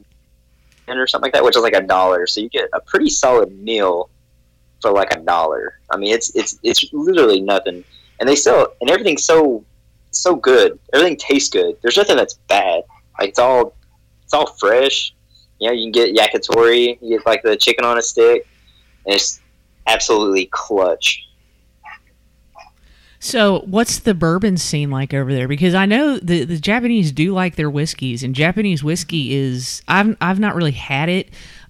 [SPEAKER 4] or something like that, which is like a dollar. So you get a pretty solid meal for like a dollar. I mean, it's it's it's literally nothing, and they sell and everything's so so good. Everything tastes good. There's nothing that's bad. Like it's all it's all fresh. You know, you can get yakitori. You get like the chicken on a stick, and it's absolutely clutch.
[SPEAKER 3] so what's the bourbon scene like over there because i know the, the japanese do like their whiskeys and japanese whiskey is i've, I've not really had it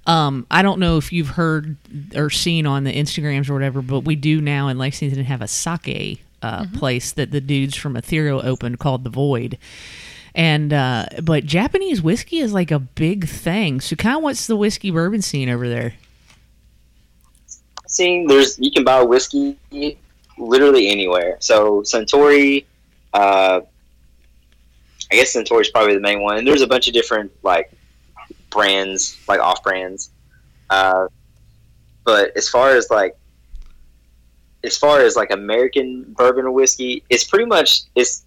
[SPEAKER 3] um, I don't know if you've heard or seen on the Instagrams or whatever, but we do now in Lexington have a sake uh, place that the dudes from Ethereal opened called the Void. And uh, but Japanese whiskey is like a big thing. So kind of what's the whiskey bourbon scene over there?
[SPEAKER 4] Seeing there's you can buy whiskey literally anywhere. So Centauri, uh, I guess Suntory is probably the main one. And there's a bunch of different like brands, like off brands. Uh, but as far as like as far as like American bourbon or whiskey, it's pretty much it's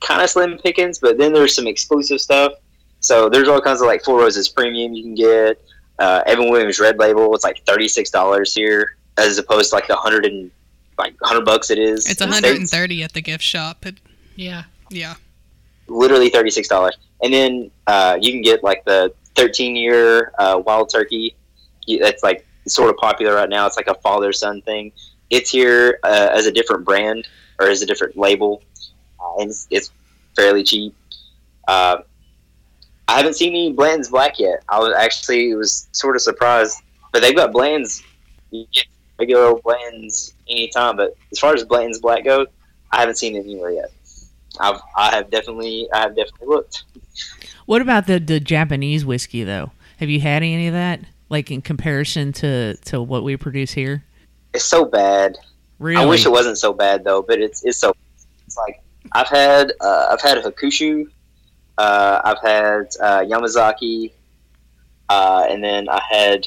[SPEAKER 4] kind of slim pickings. But then there's some exclusive stuff. So there's all kinds of like Four Roses Premium you can get. Uh, Evan Williams Red Label. It's like thirty six dollars here, as opposed to like the hundred and like hundred bucks it is.
[SPEAKER 1] It's
[SPEAKER 4] in the
[SPEAKER 1] 130 at the gift shop. It,
[SPEAKER 2] Yeah.
[SPEAKER 1] yeah.
[SPEAKER 4] Literally thirty six dollars, and then uh, you can get like the thirteen year uh, Wild Turkey. That's like sort of popular right now. It's like a father son thing. It's here uh, as a different brand or as a different label, uh, and it's, it's fairly cheap. Uh, I haven't seen any Blanton's Black yet. I was actually was sort of surprised, but they've got Bland's. You get regular old Bland's anytime, but as far as Blanton's Black goes, I haven't seen it anywhere yet. I've I have definitely I have definitely looked.
[SPEAKER 3] What about the, the Japanese whiskey though? Have you had any of that? Like in comparison to, to what we produce here?
[SPEAKER 4] It's so bad.
[SPEAKER 3] Really?
[SPEAKER 4] I wish it wasn't so bad though, but it's it's so. It's like I've had uh, I've had Hakushu, uh, I've had uh, Yamazaki, uh, and then I had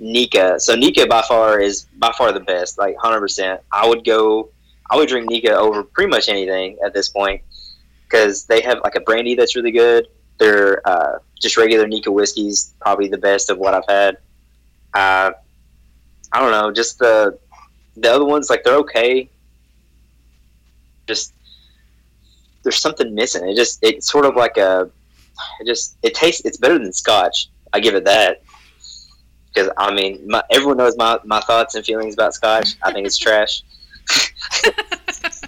[SPEAKER 4] Nikka. So Nikka by far is by far the best, like hundred percent. I would go, I would drink Nikka over pretty much anything at this point because they have like a brandy that's really good. They're uh, just regular Nikka whiskeys, probably the best of what I've had. I don't know, just the the other ones like they're okay. Just there's something missing. It just it's sort of like a it just it tastes it's better than scotch. I give it that. Because I mean, my, everyone knows my, my thoughts and feelings about scotch. I think it's trash. *laughs*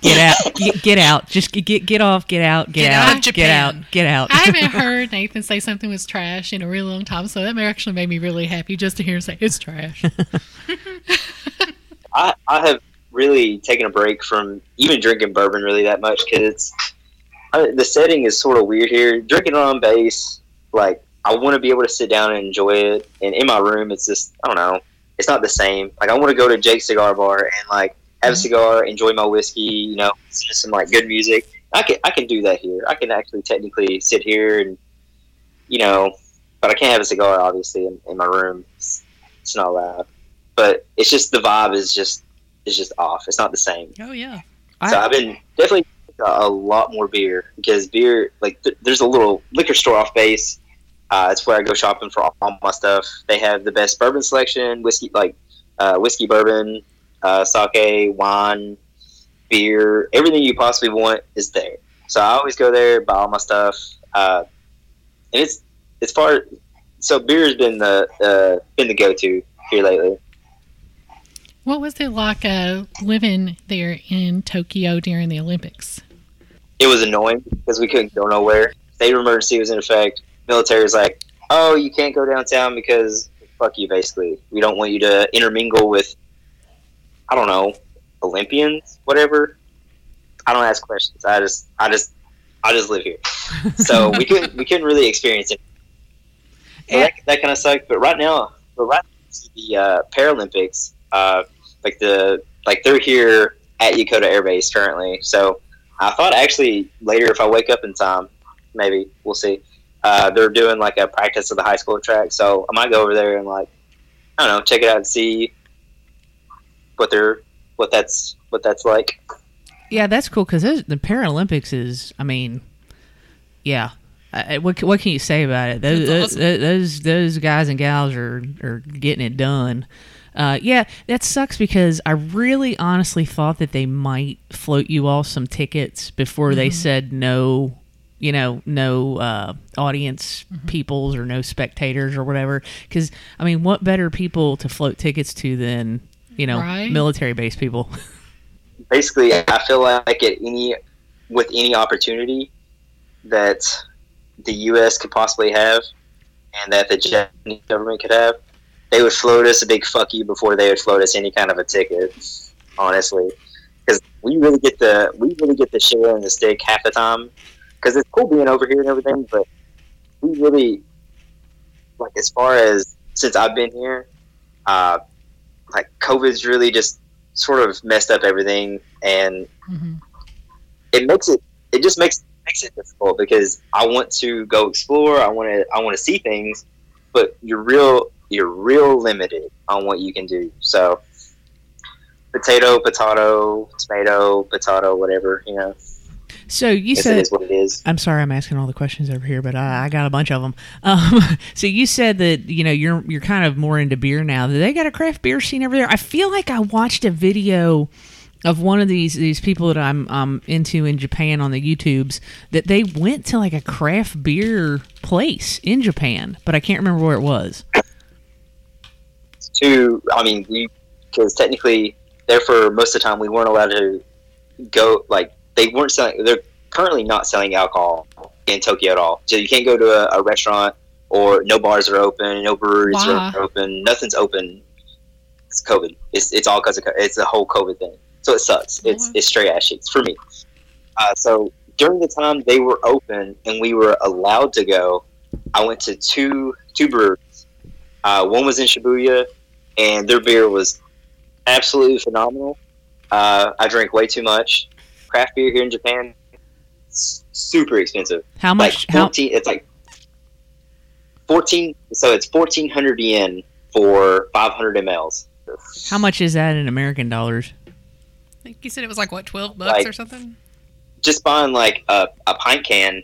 [SPEAKER 3] Get out! Get, get out! Just get, get get off! Get out! Get,
[SPEAKER 1] Get
[SPEAKER 3] out!
[SPEAKER 1] out of
[SPEAKER 3] Get out! Get out!
[SPEAKER 2] I haven't *laughs* heard Nathan say something was trash in a really long time, so that actually made me really happy just to hear him say it's trash. *laughs*
[SPEAKER 4] I, I have really taken a break from even drinking bourbon really that much because it's I, the setting is sort of weird here. Drinking it on base, like I want to be able to sit down and enjoy it. And in my room, it's just I don't know. it's not the same. Like I want to go to Jake's Cigar Bar and like have a
[SPEAKER 2] Mhm.
[SPEAKER 4] cigar, enjoy my whiskey, you know, listen to some like good music. I can I can do that here. I can actually technically sit here and you know, but I can't have a cigar obviously in, in my room. It's, it's not allowed. But it's just the vibe is just is just off. It's not the same.
[SPEAKER 1] Oh yeah.
[SPEAKER 3] I-
[SPEAKER 4] so I've been definitely a, lot more beer because beer like th- there's a little liquor store off base. Uh, it's where I go shopping for all, all my stuff. They have the best bourbon selection, whiskey like uh, whiskey, bourbon, uh, sake, wine, beer, everything you possibly want is there. So I always go there, buy all my stuff, uh, and it's it's far. So beer has been the uh, been the go to here lately.
[SPEAKER 2] What was it like uh, living there in Tokyo during the Olympics?
[SPEAKER 4] it was annoying because we couldn't go nowhere. State of emergency was in effect. Military was like, "Oh, you can't go downtown because fuck you." Basically, we don't want you to intermingle with, I don't know, Olympians, whatever. I don't ask questions. I just, I just, I just live here. So *laughs* we couldn't, we couldn't really experience it. So that, that kind of sucked. But right now, but right now, the uh, Paralympics, uh, like the, like they're here at Yokota Air Base currently. So I thought actually later if I wake up in time, maybe we'll see. Uh, they're doing like a practice of the high school track, so I might go over there and like I don't know, check it out and see what they're what that's what that's like.
[SPEAKER 3] Yeah, that's cool because the Paralympics is. I mean, yeah. I, what what can you say about it? Those
[SPEAKER 1] That's awesome.
[SPEAKER 3] those, those those guys and gals are are getting it done. Uh, yeah, that sucks because I really honestly thought that they might float you all some tickets before they said no, you know, no uh, audience peoples or no spectators or whatever. Because I mean, what better people to float tickets to than you know
[SPEAKER 2] Right.
[SPEAKER 3] military based people? *laughs*
[SPEAKER 4] Basically, I feel like at any with any opportunity that the U.S. could possibly have, and that the Japanese government could have, they would float us a big fuck you before they would float us any kind of a ticket. Honestly, because we really get the we really get the share and the stick half the time. Because it's cool being over here and everything, but we really like as far as since I've been here, uh, like COVID's really just sort of messed up everything, and
[SPEAKER 2] hmm
[SPEAKER 4] it makes it it just makes makes it difficult because I want to go explore. I want to I want to see things, but you're real you're real limited on what you can do. So potato, potato, tomato, potato, whatever you know.
[SPEAKER 3] So you
[SPEAKER 4] it
[SPEAKER 3] said
[SPEAKER 4] is what it is.
[SPEAKER 3] I'm sorry, I'm asking all the questions over here, but I, I got a bunch of them. Um, *laughs* so you said that you know you're you're kind of more into beer now. They got a craft beer scene over there? I feel like I watched a video of one of these these people that I'm um into in Japan on the YouTubes that they went to like a craft beer place in Japan, but I can't remember where it was.
[SPEAKER 4] to I mean because technically there for most of the time we weren't allowed to go like they weren't selling they're currently not selling alcohol in Tokyo at all. So you can't go to a, a restaurant or no bars are open no breweries
[SPEAKER 2] Why?
[SPEAKER 4] are open nothing's open. It's COVID. It's, it's all because of it's a whole COVID thing. So it sucks. It's it's straight ass shit for me. Uh, so during the time they were open and we were allowed to go I went to two two breweries. Uh, one was in Shibuya and their beer was absolutely phenomenal. Uh, I drank way too much. Craft beer here in Japan, s- super expensive.
[SPEAKER 3] How
[SPEAKER 4] Like
[SPEAKER 3] much? How
[SPEAKER 4] fourteen, it's like fourteen. So it's fourteen hundred yen for five hundred mls.
[SPEAKER 3] how much is that in American dollars?
[SPEAKER 1] I think you said it was like what twelve bucks
[SPEAKER 4] Like-
[SPEAKER 1] or something.
[SPEAKER 4] Just buying like a, a pint can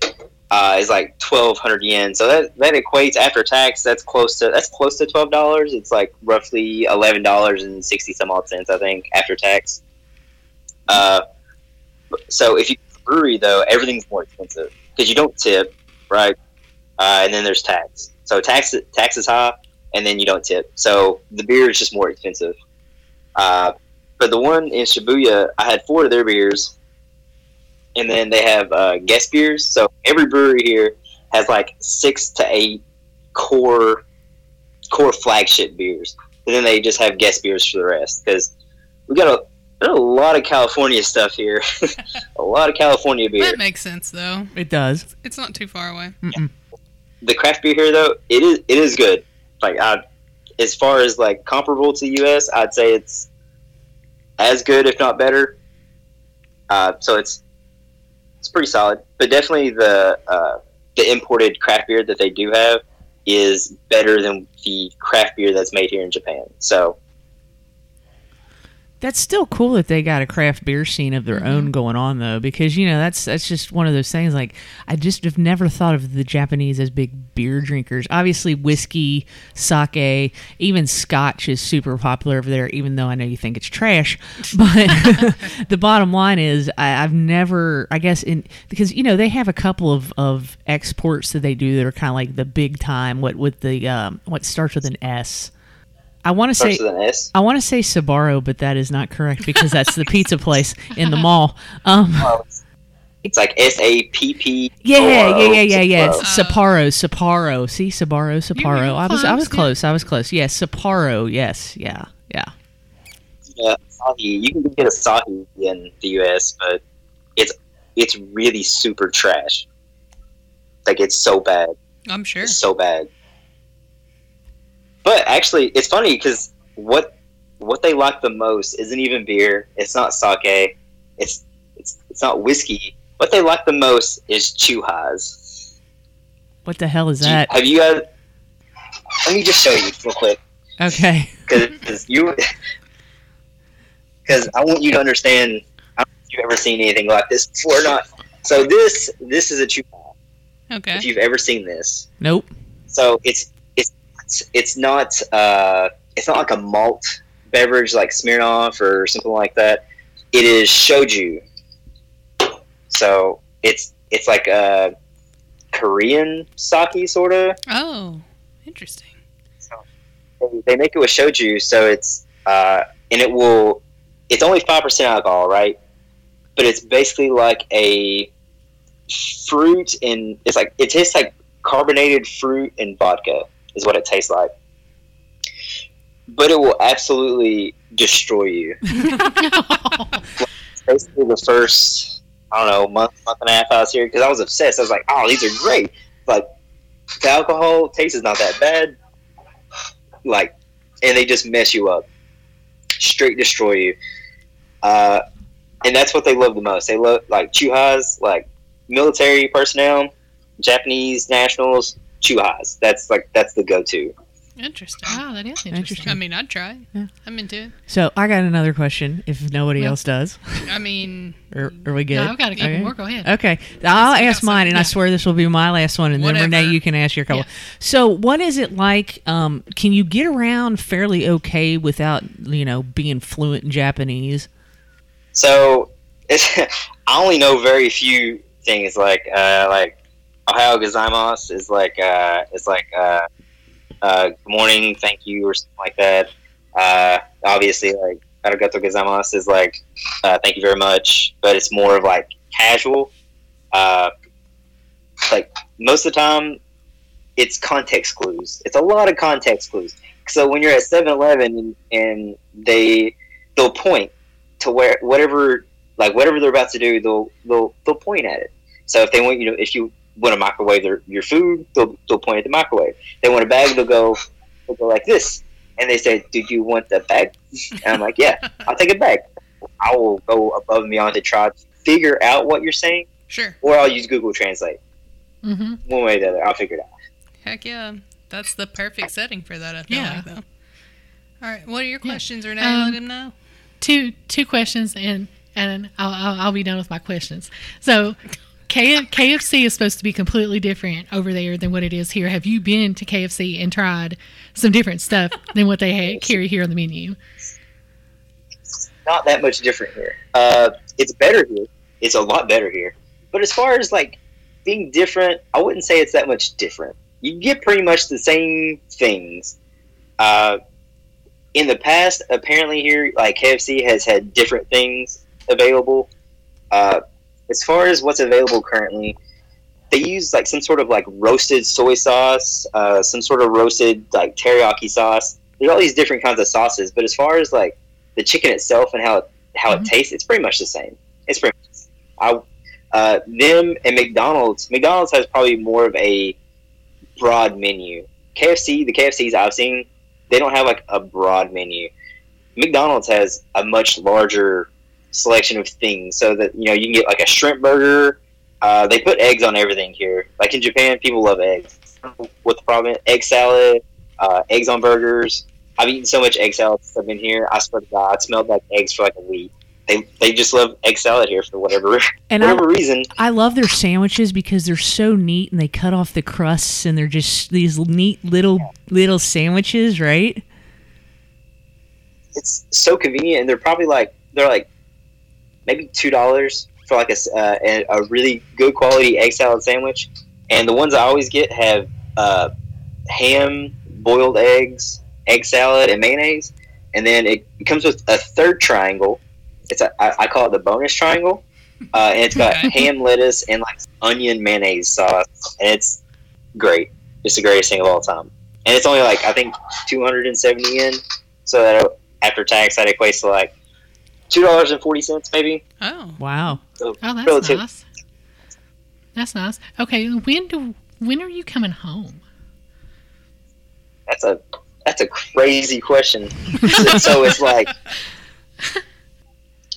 [SPEAKER 4] uh, is like twelve hundred yen. So that that equates after tax. That's close to that's close to twelve dollars. It's like roughly eleven dollars and sixty some odd cents, I think, after tax. Uh, so if you brewery though, everything's more expensive because you don't tip, right? Uh, and then there's tax. So tax tax is high, and then you don't tip. So the beer is just more expensive. Uh, but the one in Shibuya, I had four of their beers, and then they have uh, guest beers. So every brewery here has like six to eight core core flagship beers, and then they just have guest beers for the rest because we got a there's a lot of California stuff here, *laughs* a lot of California beer.
[SPEAKER 1] That makes sense though.
[SPEAKER 3] It does.
[SPEAKER 1] It's not too far away.
[SPEAKER 3] Mm-mm.
[SPEAKER 4] the craft beer here though it is it is good like i as far as like comparable to U.S., I'd say it's as good, if not better. Uh, so it's it's pretty solid, but definitely the uh, the imported craft beer that they do have is better than the craft beer that's made here in Japan. So
[SPEAKER 3] That's still cool that they got a craft beer scene of their own going on though, because you know that's that's just one of those things. Like I just have never thought of the Japanese as big beer drinkers. Obviously, whiskey, sake, even Scotch is super popular over there. Even though I know you think it's trash, *laughs* but *laughs* the bottom line is I, I've never, I guess, in because you know they have a couple of of exports that they do that are kind of like the big time. What with the um, what starts with an S. I want to say
[SPEAKER 4] starts with an S.
[SPEAKER 3] I want to say Sabaro, but that is not correct because that's the pizza place in the mall. Um, *laughs*
[SPEAKER 4] Well, It's like S A P P.
[SPEAKER 3] yeah, yeah, yeah, yeah, yeah.
[SPEAKER 4] Sapporo.
[SPEAKER 3] It's Sapporo, Sapporo. See, Sabaro, Sapporo. I was, I was
[SPEAKER 2] close,
[SPEAKER 3] I was close. Yes, Sapporo. Yes, yeah, yeah.
[SPEAKER 4] Yeah, You can get Asahi in the U.S., but it's it's really super trash. Like it's so bad.
[SPEAKER 1] I'm sure.
[SPEAKER 4] It's so bad. But actually, it's funny because what what they like the most isn't even beer. It's not sake. It's it's it's not whiskey. What they like the most is chuhas.
[SPEAKER 3] What the hell is
[SPEAKER 4] Do you-
[SPEAKER 3] that?
[SPEAKER 4] Have you guys? Let me just show you real quick
[SPEAKER 3] Okay.
[SPEAKER 4] because you *laughs* because I want you to understand. I don't know if you've ever seen anything like this before or not. So this this is a chuha.
[SPEAKER 1] Okay.
[SPEAKER 4] If you've ever seen this,
[SPEAKER 3] Nope.
[SPEAKER 4] so it's it's not uh, it's not like a malt beverage like Smirnoff or something like that. It is shoju. So it's it's like a Korean sake sort of.
[SPEAKER 1] Oh, interesting.
[SPEAKER 4] They make it with shoju, so it's uh, and it will. It's only five percent alcohol, right? But it's basically like a fruit and it's like it tastes like carbonated fruit and vodka is what it tastes like. But it will absolutely destroy you. *laughs* Basically, the first I don't know month, month and a half I was here because I was obsessed. I was like, "Oh, these are great!" But the alcohol taste is not that bad. Like, and they just mess you up, straight destroy you. Uh, and that's what they love the most. They love like chuhas, like military personnel, Japanese nationals, chuhas. That's like that's the go-to.
[SPEAKER 1] Interesting.
[SPEAKER 2] wow, that is interesting.
[SPEAKER 3] Interesting.
[SPEAKER 1] I mean, I'd try.
[SPEAKER 3] Yeah.
[SPEAKER 1] I'm into it.
[SPEAKER 3] So I got another question. If nobody
[SPEAKER 2] Well-
[SPEAKER 3] else does,
[SPEAKER 1] I mean, *laughs*
[SPEAKER 3] are, are we good?
[SPEAKER 2] No, I've got a couple
[SPEAKER 3] Okay.
[SPEAKER 2] more. Go ahead.
[SPEAKER 3] Okay, I'll ask mine, and I swear this will be my last one, and then Renee, you can ask your couple.
[SPEAKER 2] Yeah.
[SPEAKER 3] So, what is it like? Um, can you get around fairly okay without, you know, being fluent in Japanese?
[SPEAKER 4] So it's, *laughs* I only know very few things. Like uh, like Ohayo gozaimasu is like uh, is like uh, uh, good morning, thank you, or something like that. Uh, obviously, like arigato gozaimasu is like uh, thank you very much, but it's more of like casual. Uh, like most of the time, it's context clues. It's a lot of context clues. So when you're at 7-Eleven and, and they they'll point to where whatever like whatever they're about to do, they'll they'll they'll point at it. So if they want you know if you want to microwave their, your food, they'll they'll point at the microwave. They want a bag, they'll go they'll go like this, and they say, "Do you want the bag?" And I'm like, "Yeah, *laughs* I'll take a bag." I will go above and beyond to try to figure out what you're saying,
[SPEAKER 1] sure.
[SPEAKER 4] or I'll use Google Translate.
[SPEAKER 2] Mm-hmm.
[SPEAKER 4] One way or the other, I'll figure it out.
[SPEAKER 1] Heck yeah. That's the perfect setting for that, I feel
[SPEAKER 2] Yeah.
[SPEAKER 1] like, though. All right. What are your
[SPEAKER 2] Yeah.
[SPEAKER 1] questions, Renee?
[SPEAKER 2] Um,
[SPEAKER 1] Let him know.
[SPEAKER 2] Two two questions, and and I'll, I'll, I'll be done with my questions. So. K- KFC is supposed to be completely different over there than what it is here. Have you been to KFC and tried some different stuff than what they ha- carry here on the menu?
[SPEAKER 4] not that much different here. Uh, it's better here. It's a lot better here. But as far as like being different, I wouldn't say it's that much different. You get pretty much the same things. Uh, in the past, apparently here, like KFC has had different things available. Uh, as far as what's available currently, they use like some sort of like roasted soy sauce, uh, some sort of roasted like teriyaki sauce. There's all these different kinds of sauces, but as far as like the chicken itself and how it, how
[SPEAKER 2] Mhm.
[SPEAKER 4] it tastes, it's pretty much the same. It's pretty much the same. I, uh, them and McDonald's. McDonald's has probably more of a broad menu. KFC, the KFCs I've seen, they don't have like a broad menu. McDonald's has a much larger selection of things, so that you know you can get like a shrimp burger. Uh, they put eggs on everything here. Like in Japan, people love eggs. What the problem? is, Egg salad, uh, eggs on burgers. I've eaten so much egg salad since I've been here. I swear to God, it smelled like eggs for like a week. They they just love egg salad here for whatever *laughs*
[SPEAKER 3] And I,
[SPEAKER 4] whatever reason.
[SPEAKER 3] I love their sandwiches because they're so neat and they cut off the crusts and they're just these neat little little sandwiches, right?
[SPEAKER 4] it's so convenient, and they're probably like they're like maybe two dollars for like a, uh, a really good quality egg salad sandwich. And the ones I always get have uh, ham, boiled eggs, egg salad, and mayonnaise. And then it, comes with a third triangle. It's a, I, I call it the bonus triangle, uh, and it's got ham, lettuce, and like onion mayonnaise sauce, and it's great. It's the greatest thing of all time. And it's only like I think two hundred and seventy yen. So that after tax, that equates to like two dollars and forty cents, maybe.
[SPEAKER 1] Oh,
[SPEAKER 3] Wow.
[SPEAKER 4] So
[SPEAKER 2] Oh, that's
[SPEAKER 4] relative-
[SPEAKER 2] nice. That's nice. Okay, when do when are you coming home?
[SPEAKER 4] That's a that's a crazy question. *laughs* so it's like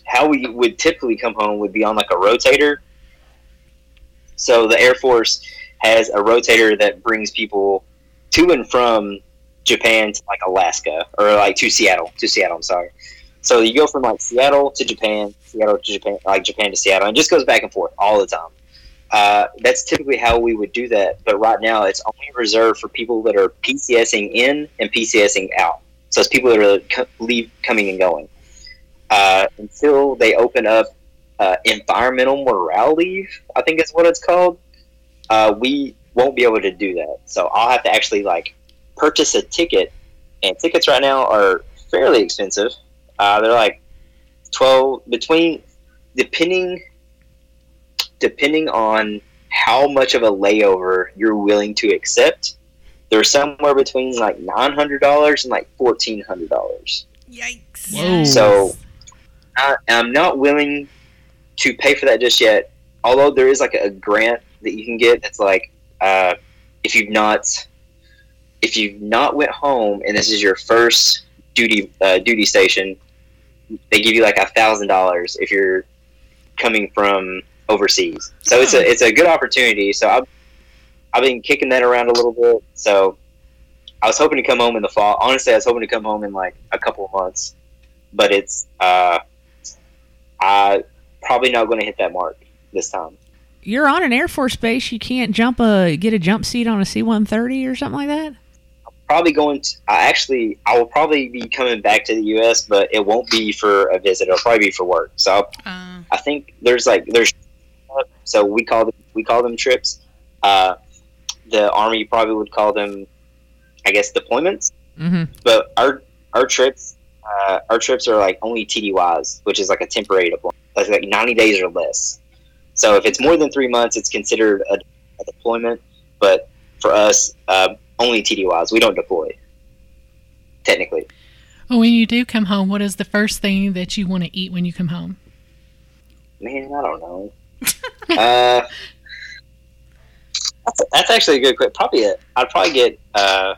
[SPEAKER 4] how we would typically come home would be on like a rotator. So the Air Force has a rotator that brings people to and from Japan to like Alaska or like to Seattle to Seattle. I'm sorry. So you go from like Seattle to Japan, Seattle to Japan, like Japan to Seattle, and just goes back and forth all the time. Uh, that's typically how we would do that. But right now, it's only reserved for people that are PCSing in and PCSing out. So it's people that are co- leave coming and going uh, until they open up uh, environmental morale leave. I think is what it's called. Uh, we won't be able to do that. So I'll have to actually like purchase a ticket, and tickets right now are fairly expensive. Uh, they're like twelve between depending depending on how much of a layover you're willing to accept. They're somewhere between like nine hundred dollars and like fourteen hundred dollars.
[SPEAKER 1] yikes!
[SPEAKER 3] Whoa.
[SPEAKER 4] So I, I'm not willing to pay for that just yet. Although there is like a grant that you can get that's like uh, if you've not if you've not went home and this is your first duty uh, duty station, they give you like a thousand dollars if you're coming from overseas. So it's a it's a good opportunity. So I've I've been kicking that around a little bit. So I was hoping to come home in the fall. Honestly, I was hoping to come home in like a couple of months, but it's uh, I probably not going to hit that mark this time.
[SPEAKER 3] You're on an Air Force base. You can't jump a get a jump seat on a C-130 or something like that.
[SPEAKER 4] Probably going to. I actually, I will probably be coming back to the U.S., but it won't be for a visit. It'll probably be for work. So I'll
[SPEAKER 1] Uh,
[SPEAKER 4] I think there's like there's so we call them we call them trips. Uh, the army probably would call them, I guess, deployments.
[SPEAKER 3] Mm-hmm.
[SPEAKER 4] But our our trips uh, our trips are like only TDYs, which is like a temporary deployment. That's like 90 days or less. So if it's more than three months, it's considered a, a deployment. But for us, uh, only TDYs. We don't deploy technically.
[SPEAKER 2] Well, when you do come home, what is the first thing that you want to eat when you come home?
[SPEAKER 4] Man, I don't know. *laughs* uh, that's, that's actually a good question. Probably, I'd probably get. Uh,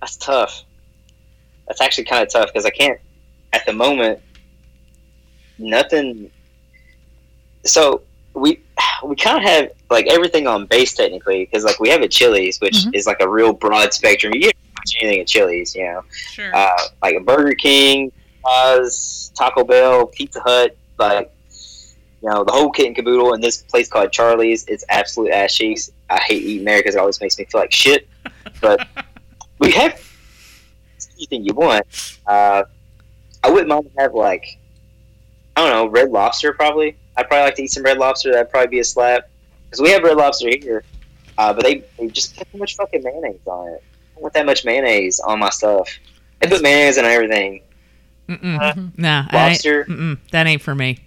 [SPEAKER 4] that's tough. That's actually kind of tough because I can't at the moment. Nothing. So we we kind of have like everything on base technically because like we have a Chili's, which
[SPEAKER 2] Mhm.
[SPEAKER 4] is like a real broad spectrum. You get pretty anything at Chili's, you know
[SPEAKER 1] sure.
[SPEAKER 4] uh, like a Burger King, Oz, Taco Bell, Pizza Hut, like you know the whole kit and caboodle. And this place called Charlie's, it's absolute ass cheeks. I hate eating there because it always makes me feel like shit. But *laughs* we have anything you want. Uh, I wouldn't mind to have like I don't know Red Lobster probably. I'd probably like to eat some Red Lobster. That'd probably be a slap because we have Red Lobster here, uh, but they they just put too much fucking mayonnaise on it. I don't want that much mayonnaise on my stuff. They put mayonnaise on everything.
[SPEAKER 3] Mm-mm.
[SPEAKER 2] Mhm.
[SPEAKER 3] Nah, I ain't-
[SPEAKER 4] Lobster.
[SPEAKER 3] mm-mm, that ain't for me.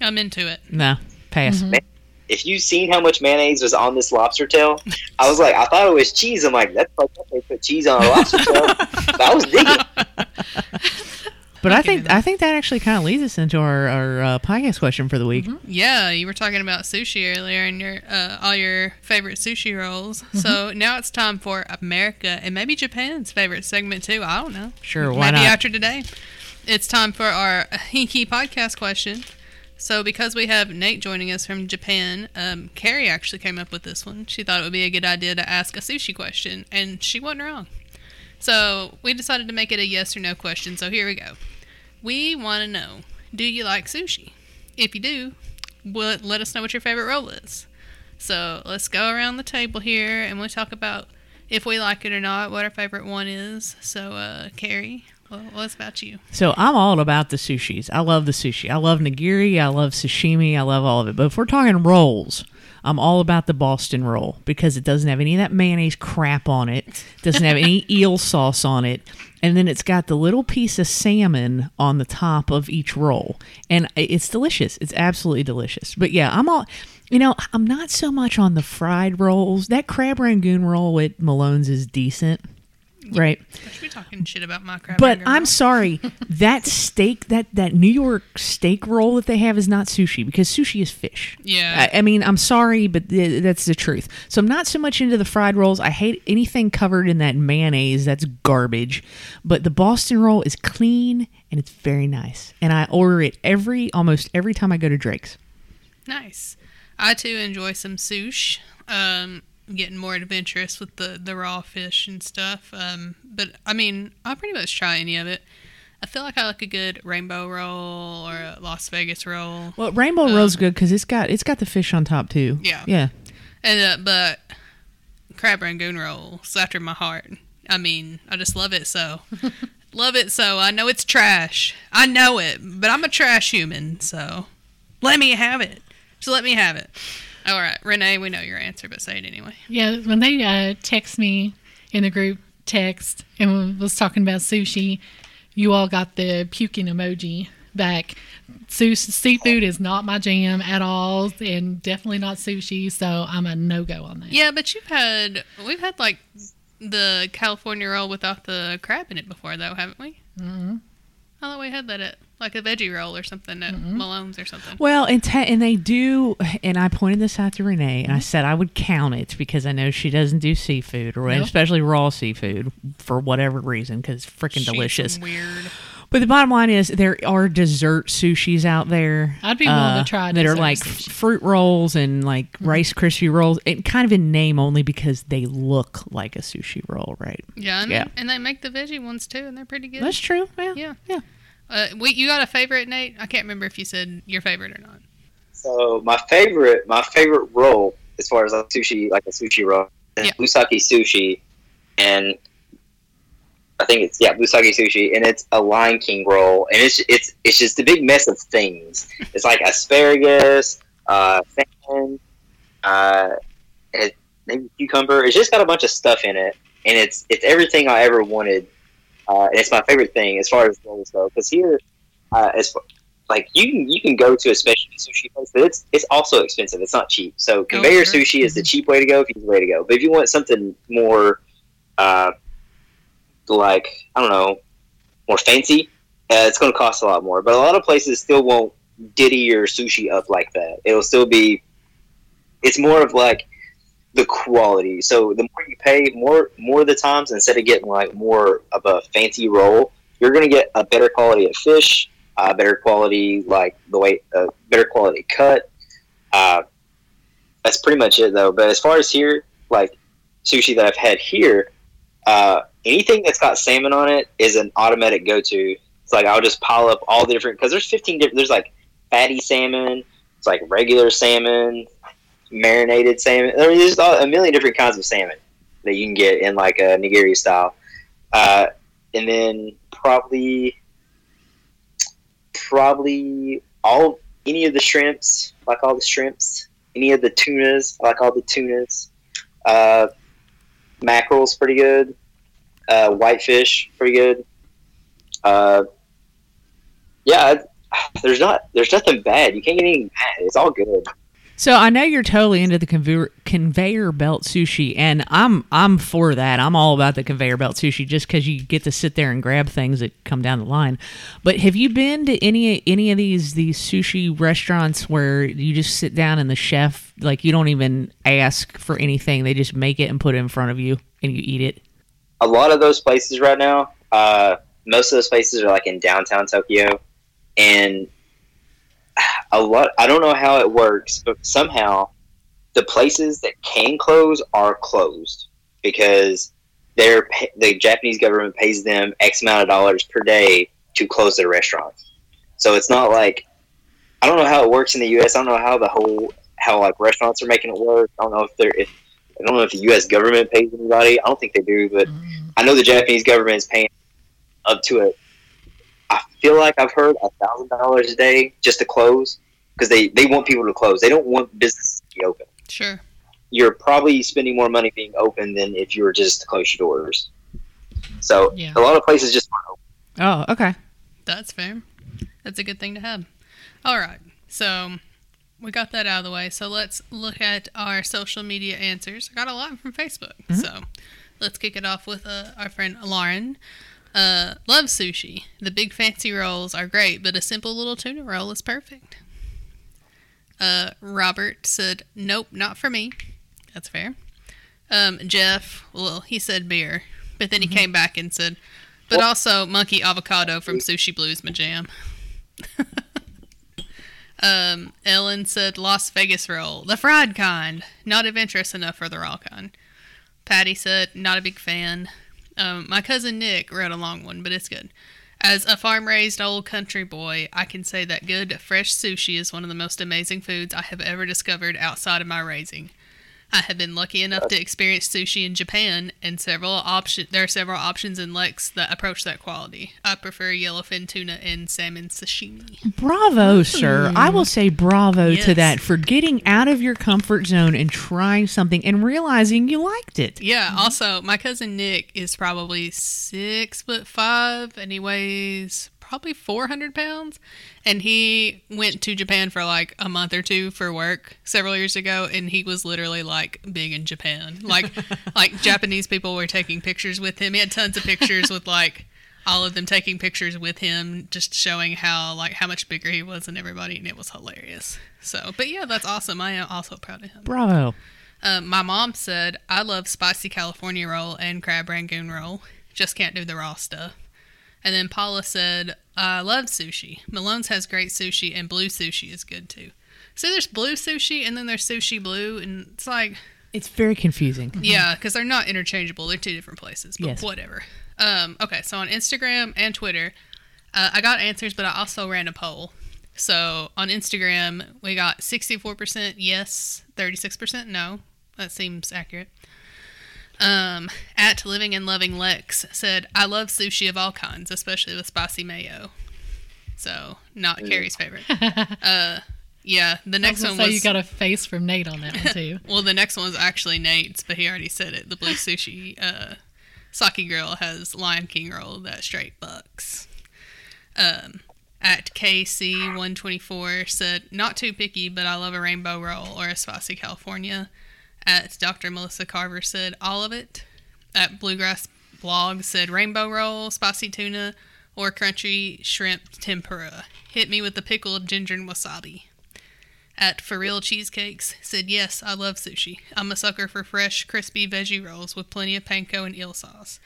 [SPEAKER 1] I'm into it.
[SPEAKER 3] No, pass.
[SPEAKER 2] Mhm.
[SPEAKER 4] If you've seen how much mayonnaise was on this lobster tail, I was like, I thought it was cheese. I'm like, that's like they put cheese on a lobster tail. *laughs* But I was digging. *laughs*
[SPEAKER 3] But I think. I think that actually kind of leads us into our, our uh, podcast question for the week.
[SPEAKER 1] Yeah, you were talking about sushi earlier and your uh, all your favorite sushi rolls.
[SPEAKER 3] Mm-hmm.
[SPEAKER 1] So now it's time for America and maybe Japan's favorite segment too. I don't know.
[SPEAKER 3] Sure, why
[SPEAKER 1] maybe
[SPEAKER 3] not?
[SPEAKER 1] after today. It's time for our *laughs* Hinky podcast question. So because we have Nate joining us from Japan, um, Carrie actually came up with this one. She thought it would be a good idea to ask a sushi question, and she wasn't wrong. So we decided to make it a yes or no question. So here we go. We want to know: Do you like sushi? If you do, let us know what your favorite roll is. So let's go around the table here, and we'll talk about if we like it or not, what our favorite one is. So, uh, Carrie, well, what's about you?
[SPEAKER 3] So I'm all about the sushis. I love the sushi. I love nigiri. I love sashimi. I love all of it. But if we're talking rolls, I'm all about the Boston roll because it doesn't have any of that mayonnaise crap on it. Doesn't have any *laughs* eel sauce on it. And then it's got the little piece of salmon on the top of each roll. And it's delicious. It's absolutely delicious. But yeah, I'm all you know, I'm not so much on the fried rolls. That crab rangoon roll at Malone's is decent. Right.
[SPEAKER 1] I should be talking shit about my crab.
[SPEAKER 3] But I'm sorry, that steak, that that New York steak roll that they have is not sushi because sushi is fish.
[SPEAKER 1] Yeah.
[SPEAKER 3] I, I mean, I'm sorry, but th- that's the truth. So I'm not so much into the fried rolls. I hate anything covered in that mayonnaise. That's garbage. But the Boston roll is clean and it's very nice, and I order it every almost every time I go to Drake's.
[SPEAKER 1] Nice. I too enjoy some sushi. Um, getting more adventurous with the the raw fish and stuff. Um, but I mean, I'll pretty much try any of it. I feel like I like a good rainbow roll or a Las Vegas roll.
[SPEAKER 3] Well, rainbow roll's good because it's got it's got the fish on top too.
[SPEAKER 1] Yeah.
[SPEAKER 3] yeah.
[SPEAKER 1] And uh, but crab rangoon rolls after my heart. I mean, I just love it so. *laughs* love it so. I know it's trash. I know it, but I'm a trash human, so let me have it. Just let me have it. All right, Renee, we know your answer, but say it anyway.
[SPEAKER 2] Yeah, when they uh, text me in the group text and was talking about sushi, you all got the puking emoji back. Su- seafood is not my jam at all, and definitely not sushi. So I'm a no go on that.
[SPEAKER 1] Yeah, but you've had we've had like the California roll without the crab in it before, though, haven't we? Mm-hmm. I thought we had that at like a veggie roll or something at mm-hmm. Malone's or something.
[SPEAKER 3] Well, and te- and they do, and I pointed this out to Renee, and I mm-hmm. said I would count it because I know she doesn't do seafood, or
[SPEAKER 2] Nope.
[SPEAKER 3] especially raw seafood, for whatever reason, because it's freaking delicious.
[SPEAKER 1] Weird.
[SPEAKER 3] But the bottom line is, there are dessert sushis out there. uh,
[SPEAKER 2] I'd be willing to try
[SPEAKER 3] that are like
[SPEAKER 2] sushi.
[SPEAKER 3] fruit rolls and like Rice Krispie rolls, and kind of in name only because they look like a sushi roll, right?
[SPEAKER 1] Yeah, and,
[SPEAKER 3] Yeah.
[SPEAKER 1] and they make the veggie ones too, and they're pretty good.
[SPEAKER 3] That's true. Yeah,
[SPEAKER 1] Yeah.
[SPEAKER 3] yeah.
[SPEAKER 1] Uh, we, you got a favorite, Nate? I can't remember if you said your favorite or not.
[SPEAKER 4] So my favorite, my favorite roll as far as like sushi, like a sushi roll, is
[SPEAKER 1] Yeah.
[SPEAKER 4] Busaki sushi, and I think it's yeah Busagi sushi, and it's a Lion King roll, and it's it's it's just a big mess of things. It's like asparagus, uh, salmon, uh, it, maybe cucumber. It's just got a bunch of stuff in it, and it's it's everything I ever wanted. Uh, and it's my favorite thing as far as rolls go, because here, uh, as far, like you can you can go to a specialty sushi place, but it's it's also expensive. It's not cheap. So conveyor
[SPEAKER 1] sure.
[SPEAKER 4] sushi is the cheap way to go, easy way to go. But if you want something more, uh, like I don't know, more fancy, uh, it's going to cost a lot more. But a lot of places still won't ditty your sushi up like that. It'll still be. It's more of like the quality. So the more you pay, more more of the times instead of getting like more of a fancy roll, you're going to get a better quality of fish, uh, better quality like the way, uh, better quality cut. Uh, that's pretty much it though. But as far as here, like sushi that I've had here, uh, anything that's got salmon on it is an automatic go-to. It's like I'll just pile up all the different because there's 15 different. There's like fatty salmon, it's like regular salmon, marinated salmon. There's a million different kinds of salmon that you can get in like a nigiri style. Uh, and then probably, probably all any of the shrimps, like all the shrimps, any of the tunas, like all the tunas. Uh, mackerel's pretty good. Uh, whitefish, pretty good. Uh, yeah, *sighs* there's not there's nothing bad. You can't get anything bad. It's all good.
[SPEAKER 3] So I know you're totally into the conveyor, conveyor belt sushi, and I'm I'm for that. I'm all about the conveyor belt sushi just because you get to sit there and grab things that come down the line. But have you been to any any of these these sushi restaurants where you just sit down and the chef like you don't even ask for anything; they just make it and put it in front of you and you eat it?
[SPEAKER 4] A lot of those places right now, uh, most of those places are like in downtown Tokyo, and a lot. I don't know how it works, but somehow the places that can close are closed because they're the Japanese government pays them X amount of dollars per day to close their restaurants. So it's not like I don't know how it works in the U.S. I don't know how the whole how like restaurants are making it work. I don't know if they're if I don't know if the U.S. government pays anybody. I don't think they do, but mm. I know the Japanese government is paying up to a. I feel like I've heard a thousand dollars a day just to close because they they want people to close. They don't want businesses to be open.
[SPEAKER 1] Sure.
[SPEAKER 4] You're probably spending more money being open than if you were just to close your doors. So
[SPEAKER 2] Yeah.
[SPEAKER 4] a lot of places just aren't open.
[SPEAKER 3] Oh, okay.
[SPEAKER 1] That's fair. That's a good thing to have. All right. So we got that out of the way. So let's look at our social media answers. I got a lot from Facebook. So let's kick it off with uh, our friend Lauren. Uh, love sushi. The big fancy rolls are great, but a simple little tuna roll is perfect. Uh, Robert said, "Nope, not for me." That's fair. Um, Jeff, well, he said beer, but then he came back and said, "But also monkey avocado from Sushi Blues, my jam." *laughs* um, Ellen said Las Vegas roll, the fried kind, not adventurous enough for the raw kind. Patty said not a big fan. Um, my cousin Nick wrote a long one, but it's good. As a farm raised old country boy, I can say that good, fresh sushi is one of the most amazing foods I have ever discovered outside of my raising. I have been lucky enough to experience sushi in Japan, and several option there are several options in Lex that approach that quality. I prefer yellowfin tuna and salmon sashimi.
[SPEAKER 3] Bravo, sir. I mm-hmm. will say bravo to that for getting out of your comfort zone and trying something and realizing you liked it.
[SPEAKER 1] Yeah. Also, my cousin Nick is probably six foot five, and he weighs probably four hundred pounds. And he went to Japan for like a month or two for work several years ago, and he was literally like big in Japan. Like, *laughs* like Japanese people were taking pictures with him. He had tons of pictures with like all of them taking pictures with him, just showing how like how much bigger he was than everybody, and it was hilarious. So, but yeah, that's awesome. I am also proud of him.
[SPEAKER 3] Bravo.
[SPEAKER 1] Um, my mom said, I love spicy California roll and crab rangoon roll. Just can't do the raw stuff. And then Paula said, I love sushi. Malone's has great sushi, and blue sushi is good too. So there's blue sushi, and then there's sushi blue, and it's like,
[SPEAKER 3] It's very confusing. *laughs*
[SPEAKER 1] yeah, because they're not interchangeable. They're two different places, but
[SPEAKER 3] Yes.
[SPEAKER 1] whatever. Um, okay, so on Instagram and Twitter, uh, I got answers, but I also ran a poll. So on Instagram, we got 64% yes, 36% no. That seems accurate. Um, at Living and Loving Lex said, I love sushi of all kinds, especially with spicy mayo. So, not Carrie's favorite. *laughs* uh, yeah, the next
[SPEAKER 2] I
[SPEAKER 1] one
[SPEAKER 2] was say
[SPEAKER 1] was.
[SPEAKER 2] you got a face from Nate on that one too. *laughs*
[SPEAKER 1] Well, the next one was actually Nate's, but he already said it. The Blue Sushi uh, Sake Grill has Lion King roll that straight bucks. Um, at KC124 said, not too picky, but I love a rainbow roll or a spicy California. At Dr. Melissa Carver said, all of it. At Bluegrass Blog said, rainbow roll, spicy tuna, or crunchy shrimp tempura. Hit me with the pickled ginger and wasabi at For Real Cheesecakes said, Yes, I love sushi. I'm a sucker for fresh, crispy veggie rolls with plenty of panko and eel sauce.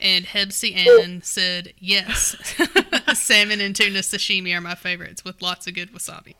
[SPEAKER 1] And Hebsy Ann said, Yes, *laughs* salmon and tuna sashimi are my favorites with lots of good wasabi.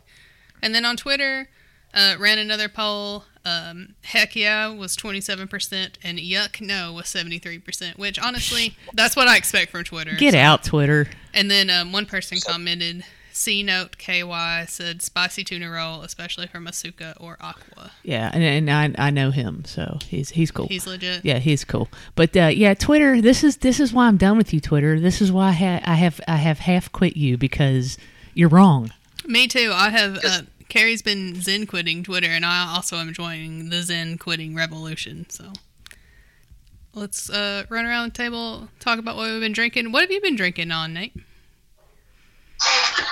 [SPEAKER 1] And then on Twitter, uh, ran another poll. Um, heck yeah was 27%, and yuck no was 73%, which honestly, that's what I expect from Twitter.
[SPEAKER 3] Get out, Twitter.
[SPEAKER 1] And then um, one person commented, C note KY said spicy tuna roll, especially from Asuka or Aqua.
[SPEAKER 3] Yeah, and, and I I know him, so he's he's cool.
[SPEAKER 1] He's legit.
[SPEAKER 3] yeah, he's cool. But uh, yeah, Twitter. This is this is why I'm done with you, Twitter. This is why I, ha- I have I have half quit you because you're wrong.
[SPEAKER 1] Me too. I have. Uh, Carrie's been Zen quitting Twitter, and I also am joining the Zen quitting revolution. So let's uh, run around the table, talk about what we've been drinking. What have you been drinking on, Nate?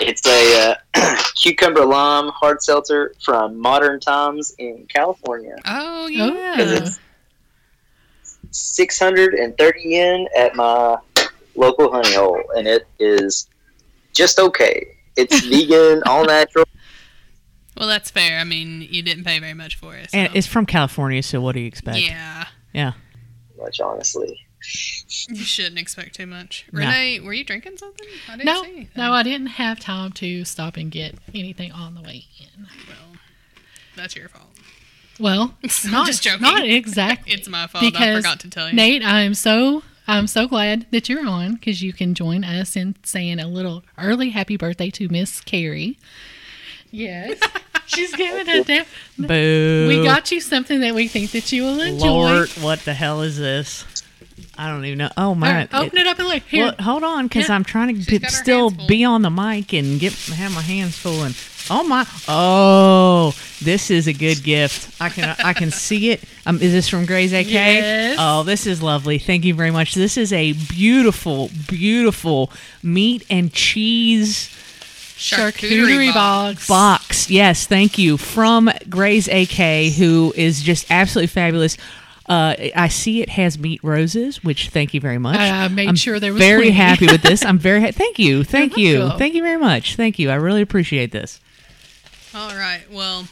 [SPEAKER 4] It's a uh, *clears throat* cucumber lime hard seltzer from Modern Times in California.
[SPEAKER 1] Oh
[SPEAKER 2] Oh.
[SPEAKER 1] yeah.
[SPEAKER 4] Because it's 630 yen at my local honey hole, and it is just okay. It's *laughs* vegan, all natural.
[SPEAKER 1] Well, that's fair. I mean, you didn't pay very much for it. So.
[SPEAKER 3] And it's from California, so what do you expect?
[SPEAKER 1] yeah.
[SPEAKER 3] Yeah.
[SPEAKER 4] Much honestly.
[SPEAKER 1] You shouldn't expect too much.
[SPEAKER 3] No.
[SPEAKER 1] Renee, were you drinking something? I didn't
[SPEAKER 2] No,
[SPEAKER 1] see
[SPEAKER 2] no, I didn't have time to stop and get anything on the way in.
[SPEAKER 1] Well, that's your fault.
[SPEAKER 2] Well, *laughs*
[SPEAKER 1] I'm
[SPEAKER 2] not
[SPEAKER 1] just joking.
[SPEAKER 2] Not exactly. *laughs*
[SPEAKER 1] It's my fault.
[SPEAKER 2] Because I
[SPEAKER 1] forgot to tell you.
[SPEAKER 2] Nate, I'm so I'm so glad that you're on because you can join us in saying a little early happy birthday to Miss Carrie. Yes, *laughs* she's giving a damn.
[SPEAKER 3] Boo.
[SPEAKER 2] We got you something that we think that you will enjoy.
[SPEAKER 3] Lord, what the hell is this? I don't even know. Oh my!
[SPEAKER 2] right, open it up and look here.
[SPEAKER 3] Well, hold on, because
[SPEAKER 2] Yeah.
[SPEAKER 3] I'm trying to
[SPEAKER 1] She's
[SPEAKER 3] be-
[SPEAKER 1] got her
[SPEAKER 3] still be on the mic and get have my hands full. And oh my! Oh, this is a good gift. I can I can *laughs* see it. Um, is this from Gray's AK?
[SPEAKER 2] Yes.
[SPEAKER 3] Oh, this is lovely. Thank you very much. This is a beautiful, beautiful meat and cheese
[SPEAKER 2] Charcuterie box.
[SPEAKER 3] box. Yes, thank you. From Gray's AK, who is just absolutely fabulous. Uh, I see it has meat roses, which thank you very much.
[SPEAKER 2] I made
[SPEAKER 3] I'm
[SPEAKER 2] sure there was
[SPEAKER 3] very
[SPEAKER 2] plenty.
[SPEAKER 3] happy with this. *laughs* I'm very ha- thank you, thank you,
[SPEAKER 2] welcome.
[SPEAKER 3] thank you very much, thank you. I really appreciate this.
[SPEAKER 1] All right. Well,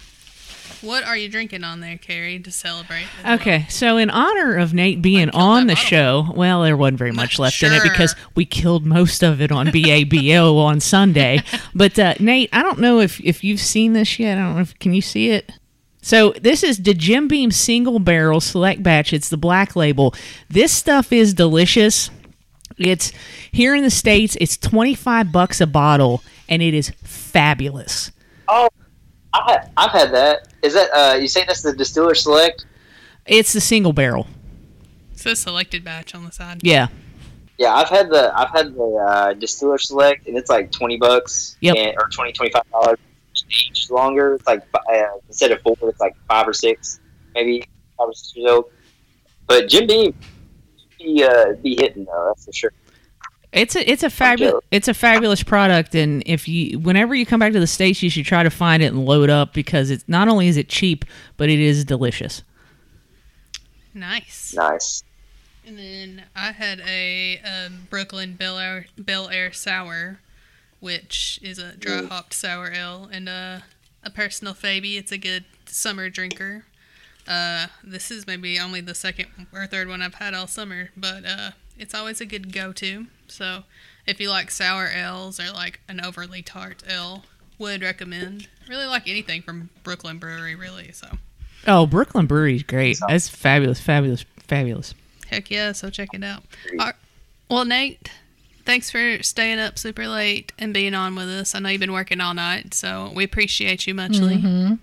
[SPEAKER 1] what are you drinking on there, Carrie, to celebrate? as well?
[SPEAKER 3] Okay, so in honor of Nate being on the
[SPEAKER 1] bottle.
[SPEAKER 3] show, well, there wasn't very much left in it because we killed most of it on *laughs* BABO on Sunday. *laughs* But uh, Nate, I don't know if if you've seen this yet. I don't know if can you see it. So this is the Jim Beam single barrel select batch. It's the black label. This stuff is delicious. It's here in the states. It's twenty five bucks a bottle, and it is fabulous.
[SPEAKER 4] Oh, I, I've had that. Is that uh, you say that's the distiller select?
[SPEAKER 3] It's the single barrel.
[SPEAKER 1] It says selected batch on the side.
[SPEAKER 3] Yeah,
[SPEAKER 4] Yeah, I've had the I've had the uh, distiller select, and it's like twenty bucks,
[SPEAKER 3] Yep.
[SPEAKER 4] and, or twenty twenty five dollars. Aged longer, it's like uh, instead of four, it's like five or six, maybe five or six years old. But Jim Beam, be uh, be hitting though, that's for sure.
[SPEAKER 3] It's a it's a fabulous it's a fabulous product, and if you whenever you come back to the states, you should try to find it and load up because it's not only is it cheap, but it is delicious.
[SPEAKER 1] Nice.
[SPEAKER 4] Nice.
[SPEAKER 1] And then I had a, um Brooklyn Bel Air, Bel Air Sour, which is a dry hopped sour ale and a, a personal favy. It's a good summer drinker. Uh, this is maybe only the second or third one I've had all summer, but uh, it's always a good go to. So if you like sour ales or like an overly tart ale, would recommend. Really like anything from Brooklyn Brewery, really. So
[SPEAKER 3] Oh, Brooklyn Brewery's great. That's fabulous, fabulous, fabulous.
[SPEAKER 1] Heck yeah, so check it out. All- well, Nate, thanks for staying up super late and being on with us. I know you've been working all night, so we appreciate you muchly.
[SPEAKER 2] Mhm.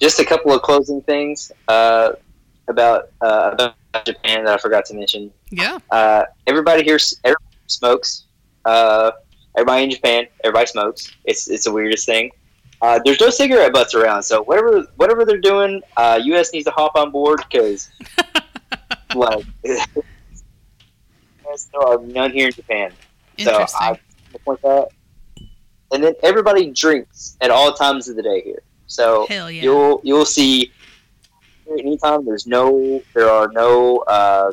[SPEAKER 4] Just a couple of closing things uh, about uh, about Japan that I forgot to mention.
[SPEAKER 1] Yeah.
[SPEAKER 4] Uh, everybody here everybody smokes. Uh, everybody in Japan, everybody smokes. It's it's the weirdest thing. Uh, there's no cigarette butts around, so whatever whatever they're doing, uh, U.S. needs to hop on board because *laughs* like *laughs* there are none here in Japan. So. I point that. And then everybody drinks at all times of the day here. So
[SPEAKER 1] yeah.
[SPEAKER 4] you'll you'll see anytime there's no there are no uh,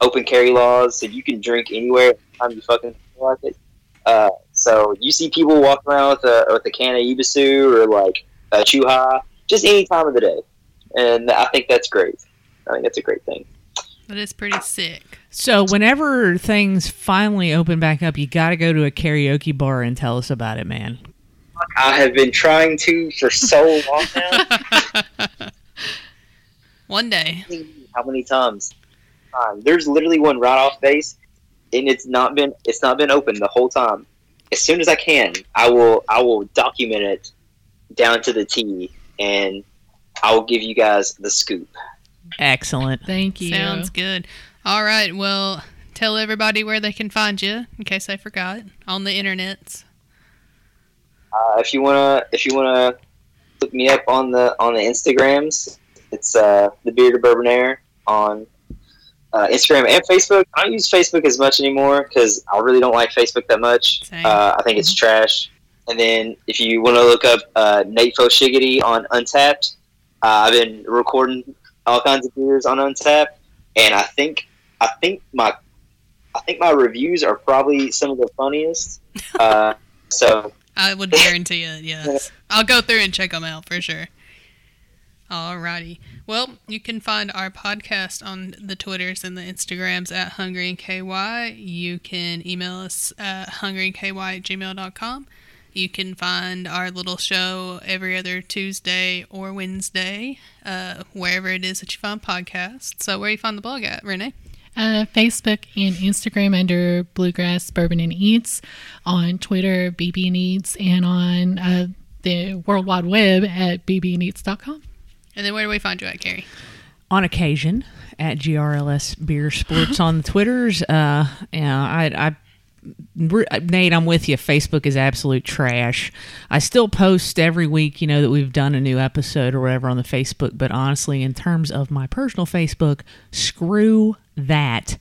[SPEAKER 4] open carry laws, so you can drink anywhere anytime you fucking feel like it. Uh, so you see people walking around with a with a can of Yebisu or like a Chuha just any time of the day, and I think that's great. I think that's a great thing.
[SPEAKER 1] That is pretty sick.
[SPEAKER 3] So whenever things finally open back up, you got to go to a karaoke bar and tell us about it, man.
[SPEAKER 4] I have been trying to for so long now. *laughs*
[SPEAKER 1] One day.
[SPEAKER 4] how many times? Um, there's literally one right off base, and it's not been it's not been open the whole time. As soon as I can, I will I will document it down to the T, and I will give you guys the scoop.
[SPEAKER 3] Excellent.
[SPEAKER 2] Thank you.
[SPEAKER 1] Sounds good. All right. Well, tell everybody where they can find you in case I forgot on the internets.
[SPEAKER 4] Uh, if you wanna if you wanna look me up on the on the Instagrams, it's uh, the Bearded Bourbonaire on uh, Instagram and Facebook. I don't use Facebook as much anymore because I really don't like Facebook that much. Uh, I think it's trash. and then if you want to look up uh, Nate Foshiggity on Untappd, uh, I've been recording all kinds of beers on Untappd, and I think I think my I think my reviews are probably some of the funniest. *laughs* Uh, so
[SPEAKER 1] I would guarantee it. Yes, I'll go through and check them out for sure. Alrighty. Well, you can find our podcast on the Twitters and the Instagrams at Hungry and KY. You can email us at hungryandky at gmail.com. You can find our little show every other Tuesday or Wednesday, uh, wherever it is that you find podcasts. So, where you find the blog at, Renee?
[SPEAKER 2] Uh, Facebook and Instagram under Bluegrass Bourbon and Eats, on Twitter BB and Eats, and on uh, the World Wide Web at bbneats.com.
[SPEAKER 1] And then where do we find you at, Carrie?
[SPEAKER 3] on occasion at GRLS Beer Sports on the Twitters. Uh, yeah, I, I, Nate, I'm with you. Facebook is absolute trash. I still post every week, you know, that we've done a new episode or whatever on the Facebook. But honestly, in terms of my personal Facebook, screw that.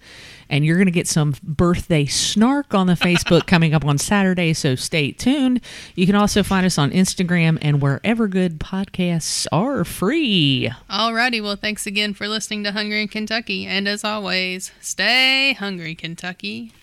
[SPEAKER 3] And you're going to get some birthday snark on the Facebook coming up on Saturday, so stay tuned. You can also find us on Instagram and wherever good podcasts are free.
[SPEAKER 1] Alrighty. Well, thanks again for listening to Hungry in Kentucky. And as always, stay hungry, Kentucky.